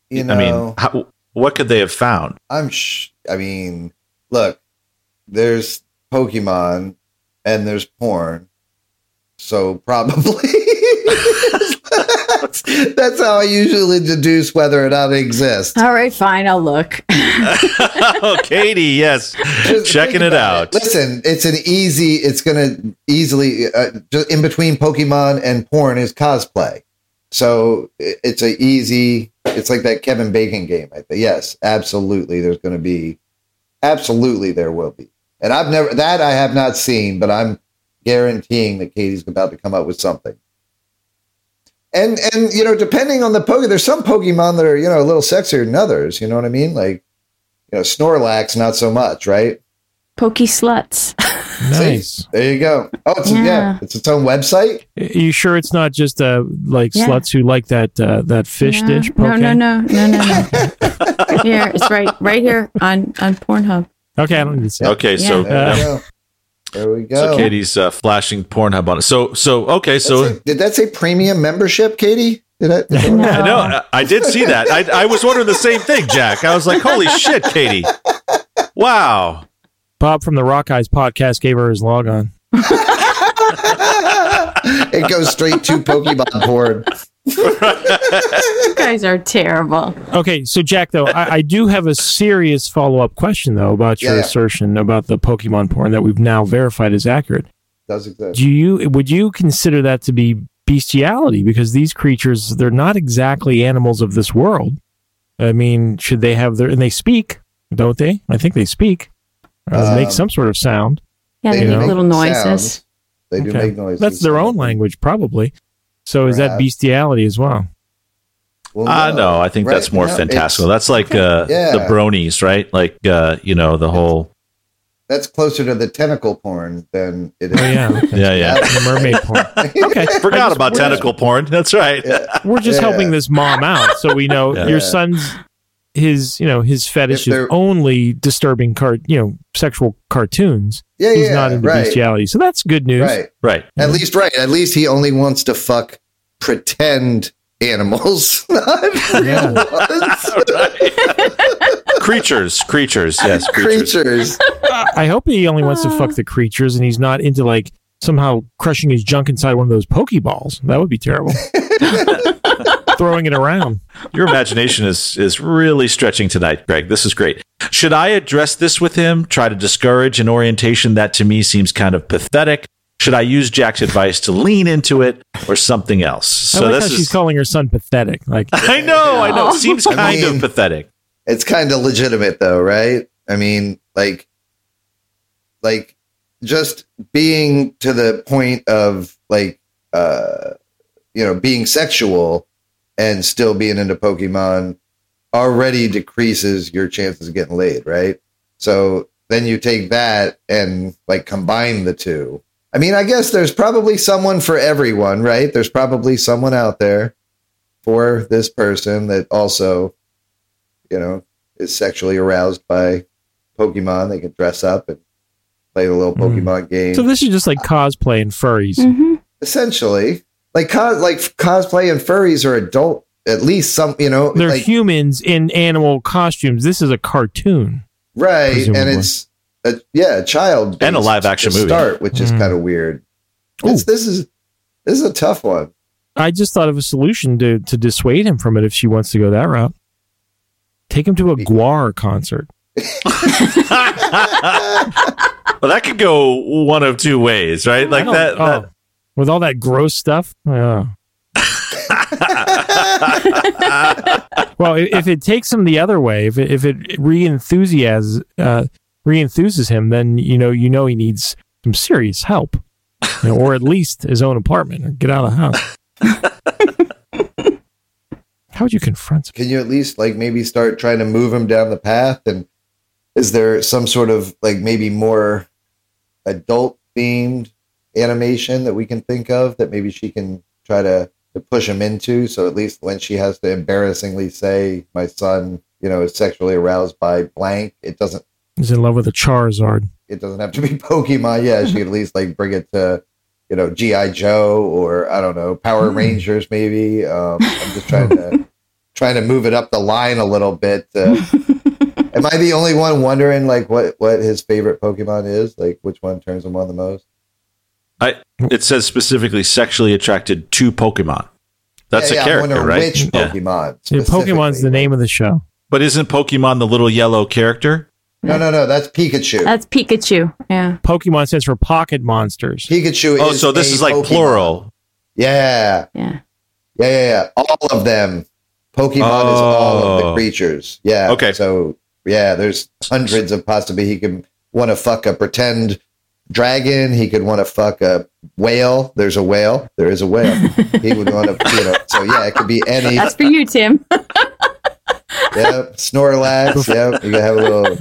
You know, I mean, how, what could they have found? I'm. Sh- I mean, look, there's Pokemon and there's porn, so probably that's, that's how I usually deduce whether or not it exists. All right, fine. I'll look. oh, Katie, yes, Just checking it about out. Listen, it's an easy. It's gonna easily uh, just in between Pokemon and porn is cosplay, so it- it's a easy. It's like that Kevin Bacon game. I think yes, absolutely. There's going to be, absolutely there will be, and I've never that I have not seen, but I'm guaranteeing that Katie's about to come up with something. And and you know, depending on the Pokemon, there's some Pokemon that are you know a little sexier than others. You know what I mean? Like you know, Snorlax, not so much, right? Pokey sluts. Nice. There you go. Oh, it's yeah. Yeah. it's its own website. Are you sure it's not just uh like Yeah. sluts who like that uh, that fish no, dish? No, poke? no, no, no, no, no. here, it's right, right here on on Pornhub. Okay, I don't need to say. it. Okay, so There Uh, we go. There we go. so Katie's uh, flashing Pornhub on it. So so okay, so a- did that say premium membership, Katie? Did I? Did I No. I know I, I did see that. I I was wondering the same thing, Jack. I was like, holy shit, Katie! Wow. Bob from the Rock Eyes podcast gave her his log on. it goes straight to Pokemon porn. You guys are terrible. Okay, so Jack, though, I, I do have a serious follow up question though about your Yeah, yeah. assertion about the Pokemon porn that we've now verified is accurate. Does exist. Do you would you consider that to be bestiality? Because these creatures they're not exactly animals of this world. I mean, should they have their and they speak, don't they? I think they speak. Or they make Um, some sort of sound. Yeah, they do make know, little noises. sounds. They do Okay. make noises. That's their own language, probably. So is that bestiality as well? Well, Uh, no, I think Right, that's more no, fantastical. That's like uh, Yeah. the bronies, right? Like uh, you know the whole That's closer to the tentacle porn than it is. Oh yeah, okay. yeah yeah. the mermaid porn. Okay, Forgot just- about we're- tentacle porn. That's right. We're just Yeah. helping this mom out, so we know Yeah. your son's his you know his fetish is only disturbing cart you know sexual cartoons. Yeah, He's yeah, not into right, bestiality, so that's good news. right. Right. At least, right. At least he only wants to fuck pretend animals, not real ones. creatures, creatures. Yes, creatures. creatures. I hope he only wants to fuck the creatures, and he's not into like somehow crushing his junk inside one of those pokeballs. That would be terrible. Throwing it around. Your imagination is is really stretching tonight, Greg. This is great. Should I address this with him? Try to discourage an orientation that to me seems kind of pathetic. Should I use Jack's advice to lean into it or something else? I So like how this she's calling her son pathetic. Like I know, I know. It seems I kind mean- of pathetic. It's kind of legitimate though, right? I mean, like, like just being to the point of like, uh, you know, being sexual and still being into Pokemon already decreases your chances of getting laid, right? So then you take that and like combine the two. I mean, I guess there's probably someone for everyone, right? There's probably someone out there for this person that also, you know, is sexually aroused by Pokemon. They can dress up and play the little Mm. Pokemon game. so, this is just like cosplay and furries. hmm Essentially, like cos- like cosplay and furries are adult. At least some, you know, They're like, humans in animal costumes. This is a cartoon. right, presumably. and it's a, yeah, a child And a live-action movie. start, which is Mm. kind of weird. Ooh. It's, this is this is a tough one. I just thought of a solution to to dissuade him from it if she wants to go that route. Take him to a GWAR concert. Well, that could go one of two ways, right? Like that. oh, that with all that gross stuff. Yeah. well, i- if it takes him the other way, if it, if it re-enthusiasms uh, re-enthuses him, then you know you know he needs some serious help, you know, or at least his own apartment or get out of the house. How would you confront? Him? Can you at least like maybe start trying to move him down the path? And is there some sort of like maybe more adult themed animation that we can think of that maybe she can try to, to push him into? So at least when she has to embarrassingly say, my son, you know, is sexually aroused by blank, it doesn't He's in love with a Charizard. it doesn't have to be Pokemon. Yeah, she could at least like bring it to, you know, GI Joe or I don't know, Power Rangers maybe. Um, I'm just trying to trying to move it up the line a little bit. Uh, am I the only one wondering like what what his favorite Pokemon is? Like which one turns him on the most? It says specifically sexually attracted to Pokemon. That's Yeah, a yeah, character, wonder right? Which Yeah. Pokemon? Yeah, Pokemon's the name of the show. But isn't Pokemon the little yellow character? No, no, no. That's Pikachu. That's Pikachu. Yeah. Pokemon stands for pocket monsters. Pikachu. Is. Oh, is so this a is like Pokemon. plural. Yeah, Yeah. yeah, yeah, yeah. All of them. Pokemon is all of the Oh. creatures. Yeah. Okay. So yeah, there's hundreds of possibly he could want to fuck a pretend dragon. He could want to fuck a whale. There's a whale. There is a whale. he would want to, you know. So yeah, it could be any. That's for you, Tim. Yeah, Snorlax. Yep, you could have a little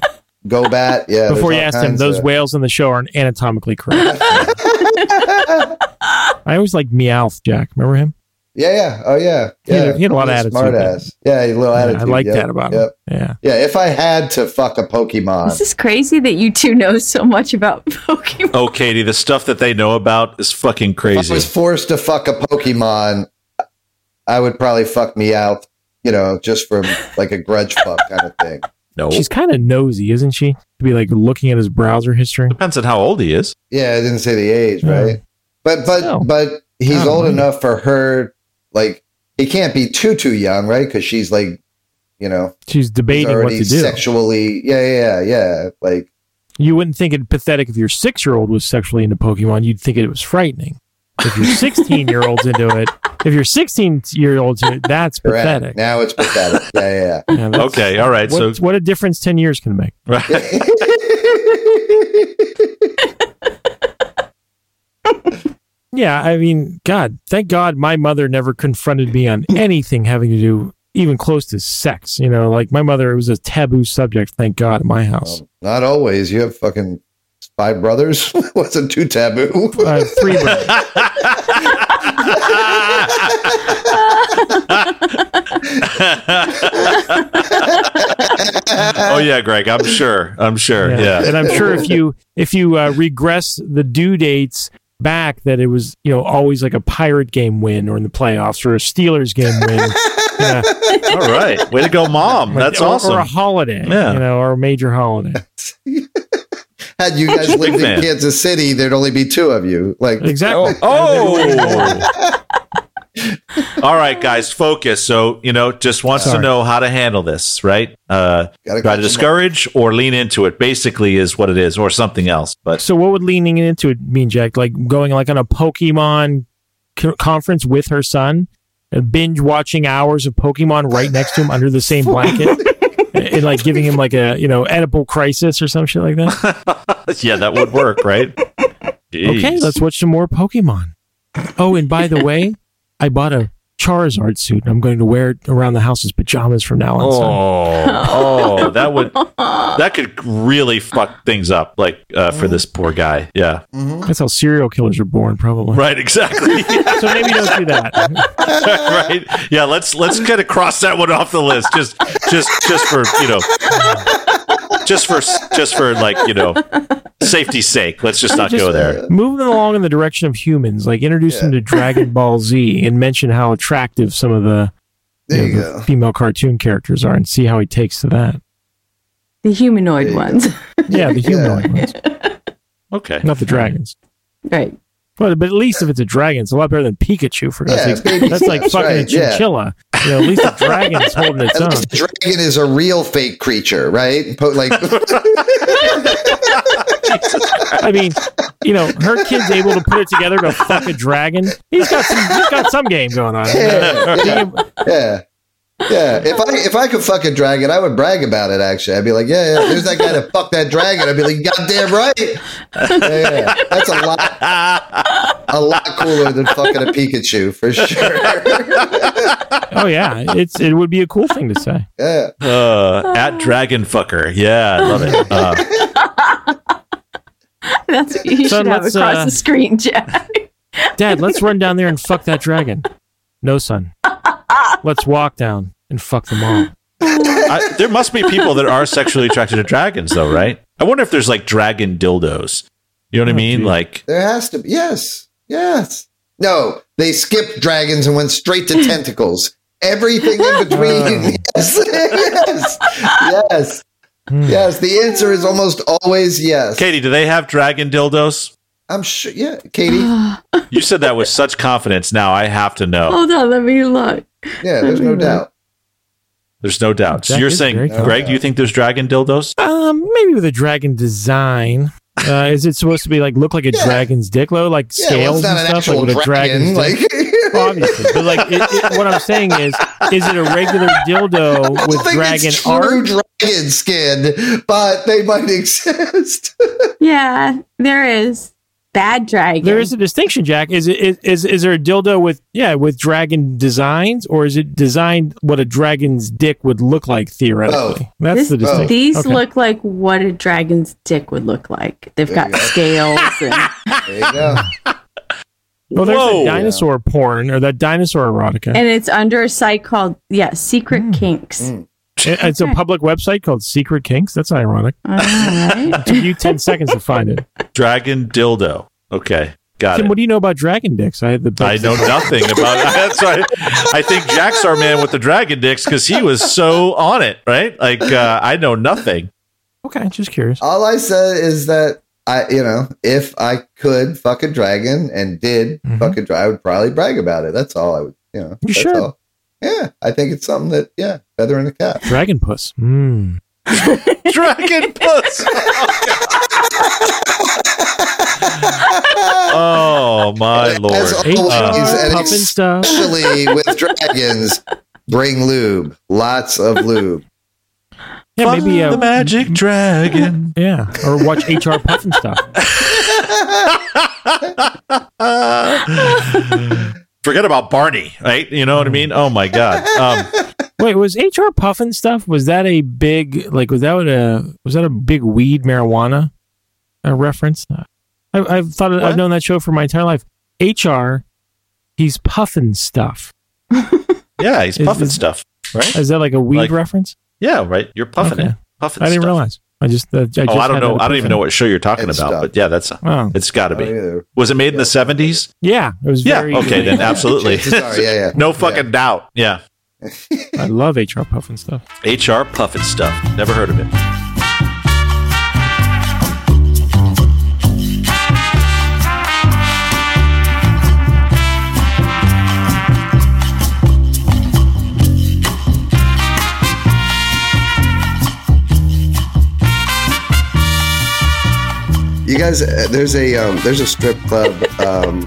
go bat. Yeah. Before you there's all asked him, those of- whales in the show are anatomically correct. I always like Meowth, Jack. Remember him? Yeah, yeah. Oh yeah. He had Yeah. he had a lot of He's attitude, Smart ass. Yeah, a little Yeah, attitude. I like Yep, that about yep. him. Yeah. Yeah, if I had to fuck a Pokemon, This is crazy that you two know so much about Pokemon. Oh, Katie, the stuff that they know about is fucking crazy. if I was forced to fuck a Pokemon, I would probably fuck Meowth, you know, just from like a grudge fuck kind of thing. No. She's kind of nosy, isn't she? To be like looking at his browser history. Depends on how old he is. Yeah, I didn't say the age, Yeah. right? But but Still. but he's old mind enough for her. Like it can't be too too young, right? Because she's like, you know, She's debating what to do. sexually. Yeah, yeah, yeah, yeah. Like You wouldn't think it pathetic if your six year old was sexually into Pokemon. You'd think it was frightening. If your 16 year old's into it, if your 16 year old's into it, that's correct. pathetic. Now it's pathetic. Yeah, yeah, yeah. Yeah, Okay, all right. What, So what a difference 10 years can make. Yeah, I mean, God, thank God my mother never confronted me on anything having to do even close to sex. You know, like my mother, it was a taboo subject, thank God, in my house. Um, not always. You have fucking five brothers. Wasn't too taboo. I have three brothers. oh yeah, Greg. I'm sure. I'm sure. Yeah. And I'm sure if you if you uh, regress the due dates back, that it was you know always like a pirate game win or in the playoffs or a Steelers game win. Yeah. All right. Way to go, mom. That's or, awesome. Or a holiday, Yeah. you know, or a major holiday. Had you guys lived in. Kansas City, there'd only be two of you. Like, Exactly. Oh. oh. All right, guys, focus. So, you know, just wants to know how to handle this, right? Uh, gotta try catch to 'em discourage or lean into it, basically, is what it is, or something else. But So what would leaning into it mean, Jack? Like going like on a Pokemon co- conference with her son, and binge watching hours of Pokemon right next to him under the same blanket, and, and, like giving him like a you know edible crisis or some shit like that. yeah, that would work, right? Okay, let's watch some more Pokemon. Oh, and by the way, I bought a Charizard suit. and I'm going to wear it around the house as pajamas from now on. son. Oh, oh, that would that could really fuck things up, like uh, for this poor guy. Yeah, That's how serial killers are born, probably. right, exactly. So maybe don't do that. right? Yeah, let's let's kind of cross that one off the list. Just just just for you know, just for just for like you know, safety's sake. Let's just not go there. Move them along in the direction of humans. Like introduce them to Dragon Ball Z and mention how attractive some of the, you know, the female cartoon characters are, and see how he takes to that. The humanoid There you ones. Yeah, the humanoid ones, Okay. not the dragons. right. But, but at least if it's a dragon, it's a lot better than Pikachu. For God's Yeah, baby- that's like fucking a right, yeah. chinchilla. You know, at least the dragon's holding its At own. least the dragon is a real fake creature, right? Po- Like, I mean, you know, her kid's able to put it together to fuck a dragon. He's got some. He's got some game going on. yeah, yeah, yeah. Yeah, if I if I could fuck a dragon, I would brag about it. Actually, I'd be like, yeah, yeah. There's that guy that fucked that dragon. I'd be like, goddamn right. Yeah, yeah. That's a lot, a lot cooler than fucking a Pikachu for sure. Oh yeah, it's it would be a cool thing to say. yeah, Uh, at Dragon Fucker. Yeah, I love it. Uh, That's what you Son, should have across uh, the screen, Jack. Dad, let's run down there and fuck that dragon. No, son. Let's walk down and fuck them all. I, there must be people that are sexually attracted to dragons, though, right? I wonder if there's like dragon dildos. You know what I mean? geez. Like, there has to be. Yes, yes. No, they skipped dragons and went straight to tentacles. Everything in between. yes, yes, yes, Hmm. yes. The answer is almost always yes. Katie, do they have dragon dildos? I'm sure. Yeah, Katie. You said that with such confidence. Now I have to know. Hold on, let me look. Yeah, there's no doubt. There's no doubt. So That you're saying, very cool. Greg, do you think there's dragon dildos? Um, maybe with a dragon design. Uh, is it supposed to be like look like a Yeah. dragon's dick, though, like Yeah, well, scales it's not and an stuff, like with a dragon's dragon. dick? Like, obviously, but like, it, it, what I'm saying is, is it a regular dildo with dragon it's true art? dragon skin, but they might exist. Yeah, there is. Bad dragon. There is a distinction, Jack. Is it is, is is there a dildo with yeah with dragon designs, or is it designed what a dragon's dick would look like theoretically? That's This- the distinction. These Okay. look like what a dragon's dick would look like. They've There got go. scales and There you go. Well, there's Whoa. the dinosaur porn or that dinosaur erotica. and it's under a site called yeah, Secret Kinks. Mm. It- it's a public website called Secret Kinks. That's ironic. All right. It took you ten seconds to find it. Dragon dildo. Okay, got Tim, it. what do you know about dragon dicks? I had the I know nothing about it. That's why I think Jack's our man with the dragon dicks because he was so on it, right? Like uh, I know nothing. Okay, just curious. All I said is that I, you know, if I could fuck a dragon and did Mhm. fuck a dragon, I would probably brag about it. That's all I would, you know. You that's should. all. Yeah, I think it's something that, yeah, feather in the cap. Dragon puss. Mm. Dragon puss. oh my lord! H.R. always, and puffin stuff. especially with dragons, bring lube, lots of lube. Yeah, maybe the uh, magic dragon. yeah, or watch HR Pufnstuf. Forget about Barney, right? You know what I mean? Oh my god! Um, Wait, was HR puffin stuff? Was that a big like? Was that a was that a big weed marijuana uh, reference? I, I've thought What? I've known that show for my entire life. HR, he's puffin stuff. yeah, he's Is- puffing is- stuff, right? Is that like a weed Like- reference? Yeah, right. You're puffing Okay. it. Puffing. I didn't stuff. realize. I just. Uh, I just Oh, I don't know. I don't even know what show you're talking And about, stuff. but yeah, that's Oh, it's got to be. either. Was it made in the 70s? yeah, it was Yeah. very. Okay, then absolutely. Sorry, yeah, yeah. no fucking doubt. Yeah. I love HR Pufnstuf. HR Pufnstuf. Never heard of it. You guys, uh, there's a um, there's a strip club. Um,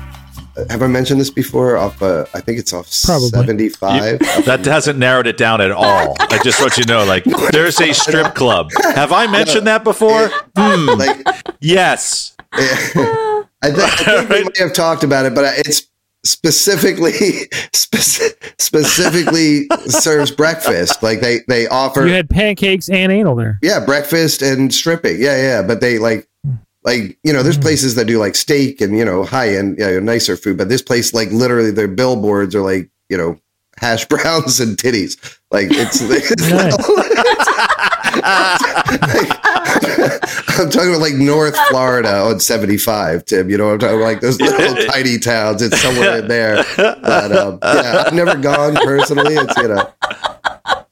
have I mentioned this before? Off, uh, I think it's off Probably. seventy five. That hasn't narrowed it down at all. I just want you to know, like, there's a strip club. Have I mentioned that before? Hmm. like, Yes. I, th- I think we may have talked about it, but it's specifically speci- specifically serves breakfast. Like they they offer You had pancakes and anal there. yeah breakfast and stripping. Yeah, yeah, but they like like you know there's places that do like steak and you know high end you know, nicer food, but this place like literally their billboards are like you know hash browns and titties. Like it's, it's like, I'm talking about like North Florida on 75, Tim. You know what I'm talking about? Like those little tiny towns. It's somewhere in there. But um, yeah, I've never gone personally. It's, you know,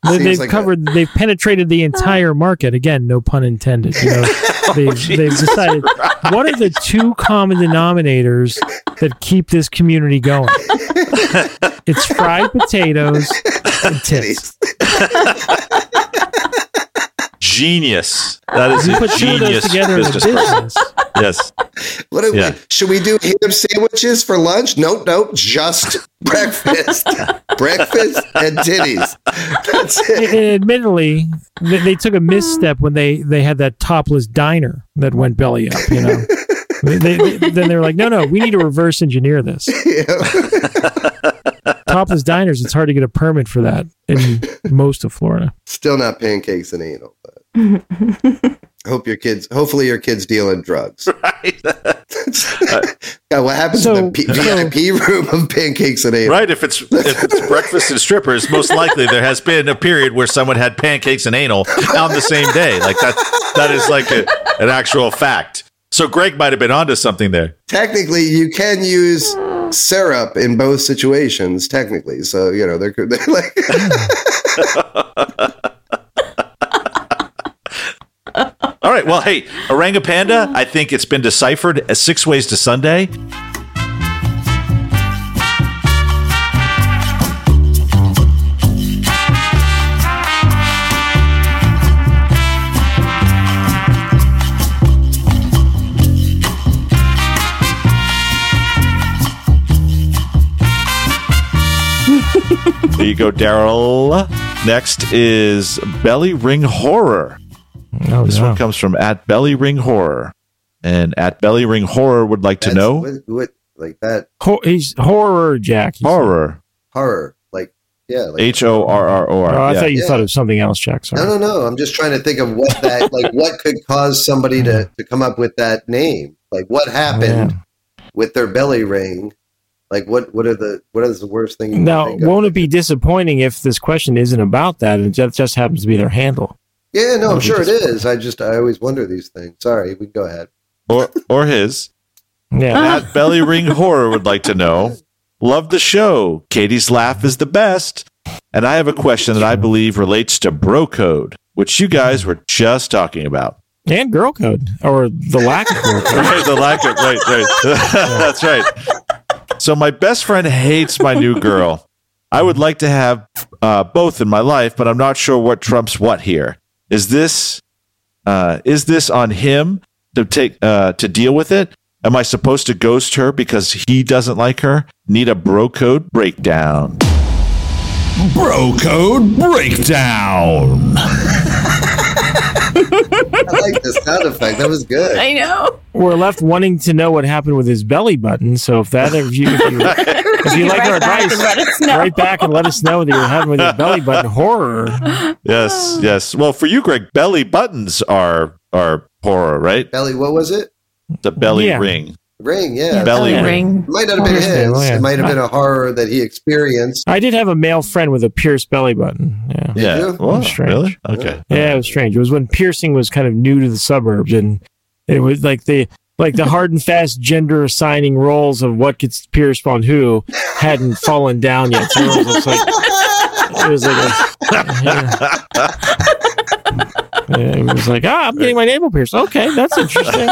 They, Seems they've like covered. They've penetrated the entire market. Again, no pun intended. You know, they've, they've decided what are the two common denominators that keep this community going. It's fried potatoes and tits. Genius. That is You a put two those genius together in business person. business. Yes. What are Yeah. we, should we do ham sandwiches for lunch? Nope, nope. Just breakfast, breakfast and titties. That's it. and admittedly, they, they took a misstep when they they had that topless diner that went belly up. You know, they, they, then they were like, no, no, we need to reverse engineer this. Topless diners, it's hard to get a permit for that in most of Florida. Still not pancakes and anal. But hope your kids. Hopefully, your kids dealing drugs. God, what happens So- in the P- so- VIP room of pancakes and anal? Right. If it's if it's breakfast and strippers, most likely there has been a period where someone had pancakes and anal on the same day. Like that that is like a, an actual fact. So Greg might have been onto something there. Technically, you can use syrup in both situations. Technically, so you know they're, they're like. All right. Well, hey, Orangapanda, I think it's been deciphered as six ways to Sunday. There you go, Daryl. Next is Belly Ring Horror. Oh, This no. one comes from at Belly Ring Horror. And at Belly Ring Horror would like to That's- know what, what like that Ho- he's horror, Jack. he said. horror. horror like yeah like H O R R O Oh, I R. thought you Yeah. thought of something else, Jack. Sorry. no no no i'm just trying to think of what that like what could cause somebody to to come up with that name like what happened oh, with their belly ring like what what are the what is the worst thing you Now, think won't it be disappointing if this question isn't about that and it just, just happens to be their handle? Yeah no i'm Won't sure it is i just i always wonder these things sorry we can go ahead Or or his. Yeah. At Belly Ring Horror would like to know. Love the show. Katie's laugh is the best. And I have a question that I believe relates to bro code, which you guys were just talking about. and girl code or the lack of girl code. Right, the lack of right, right. That's right. So my best friend hates my new girl. I would like to have uh, both in my life, but I'm not sure what trumps what here. Is this uh, is this on him to take uh, to deal with it? Am I supposed to ghost her because he doesn't like her? Need a bro code breakdown. Bro Code Breakdown. i like the sound effect that was good I know. We're left wanting to know what happened with his belly button. So if that if you if you, if you like our advice, and let us know. write back and let us know that you're having with your belly button horror. Yes, yes. Well, for you, Greg, belly buttons are are horror, right? belly what was it The belly Yeah. ring. Ring yeah, Belly belly ring. ring. it might not have been his Understandable, yeah. it might have been a horror that he experienced I did have a male friend with a pierced belly button. Yeah. Yeah. you? Well, Strange. really? Okay. Yeah, it was strange. It was when piercing was kind of new to the suburbs, and it was like the like the hard and fast gender assigning roles of what gets pierced on who hadn't fallen down yet. So it was like it was like a, yeah. Yeah, it was like, ah, I'm getting my navel pierced. Okay, that's interesting.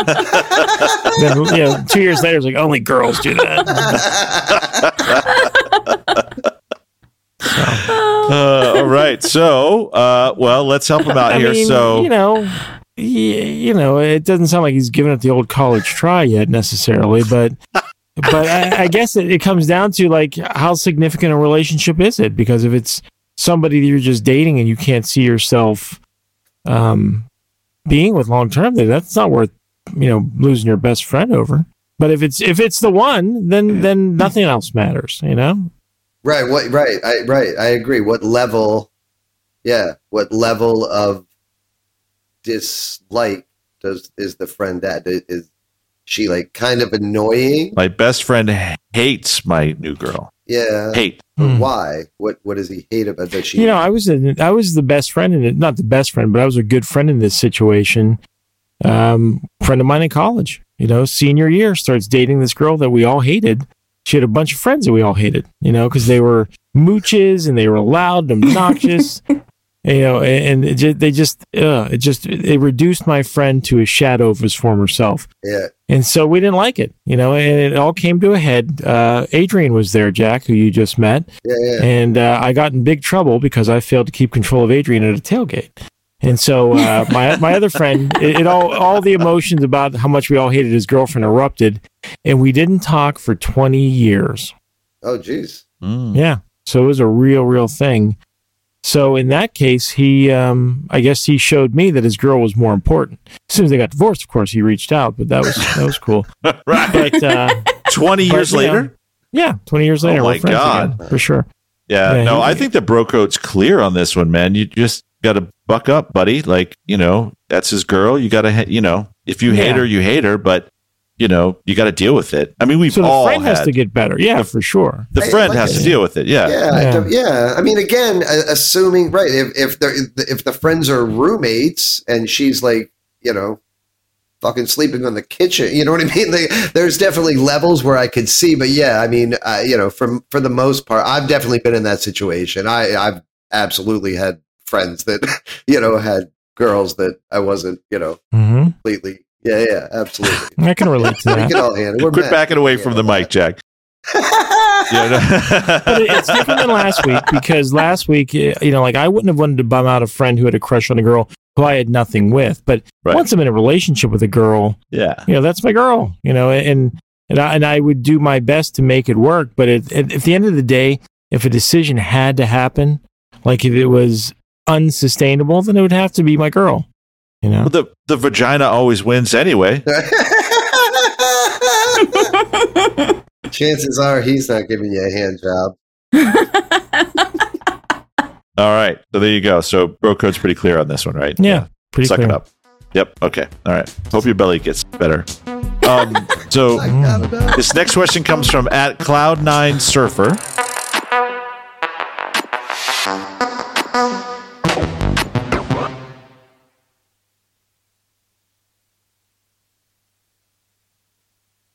then, you know, two years later, it's like only girls do that. Uh, all right. So, uh, well, let's help him out I here. mean, so, you know, you know, it doesn't sound like he's given it the old college try yet necessarily, but but I, I guess it, it comes down to like how significant a relationship is it? Because if it's somebody that you're just dating and you can't see yourself um, being with long term, that's not worth you know losing your best friend over. But if it's if it's the one, then then nothing else matters. You know. Right. What? Right. I right. I agree. What level? Yeah. What level of dislike does is the friend that is she like kind of annoying? my best friend hates my new girl. Yeah. Hate. Hmm. Why? What What does he hate about that? She. You know, I was a, I was the best friend in it. Not the best friend, but I was a good friend in this situation. Um, friend of mine in college. You know, senior year starts dating this girl that we all hated. She had a bunch of friends that we all hated. You know, because they were mooches and they were loud and obnoxious. you know, and it ju- they just, uh, it just, it reduced my friend to a shadow of his former self. yeah. And so we didn't like it, you know, and it all came to a head. Uh, Adrian was there, Jack, who you just met Yeah. Yeah. and uh, I got in big trouble because I failed to keep control of Adrian at a tailgate. And so uh, my my other friend, it, it all all the emotions about how much we all hated his girlfriend erupted, and we didn't talk for twenty years. Oh, geez. Mm. Yeah, so it was a real, real thing. So in that case, he, um, I guess he showed me that his girl was more important. As soon as they got divorced, of course, he reached out, but that was that was cool. right. But uh, 20 but, years know, later? yeah, twenty years Oh later, my God. again, for sure. Yeah, Yeah, no, he- I think the bro code's clear on this one, man. You just got to buck up, buddy. Like, you know, that's his girl. You got to, you know, if you hate Yeah. her, you hate her, but, you know, you got to deal with it. I mean, we've So the all friend had, has to get better. Yeah, for sure. the friend like- has to deal with it. Yeah. Yeah, Yeah. yeah. yeah. I mean, again, uh, assuming right if if the if the friends are roommates and she's like, you know, fucking sleeping on the kitchen, you know what I mean? Like, there's definitely levels where I could see, but yeah, I mean, uh, you know, from for the most part, I've definitely been in that situation. I I've absolutely had friends that you know had girls that I wasn't, you know, hmm completely. Yeah, yeah, absolutely. I can relate to we that. can all handle. it. We're Quit men. backing away from the mic, Jack. Yeah, but no. it- it's different than last week because last week, eh, you know, like I wouldn't have wanted to bum out a friend who had a crush on a girl who I had nothing with. But Right. once I'm in a relationship with a girl, yeah. you know, that's my girl, you know, and and I, and I would do my best to make it work. But at, at, at the end of the day, if a decision had to happen, like if it was unsustainable, then it would have to be my girl. You know, Well, the, the vagina always wins anyway. Chances are he's not giving you a hand job. All right. So there you go. So bro code's pretty clear on this one, right? yeah, pretty Suck clear. it up. Yep. Okay. All right. Hope your belly gets better. Um, so I got it up. this next question comes from at Cloud9 Surfer.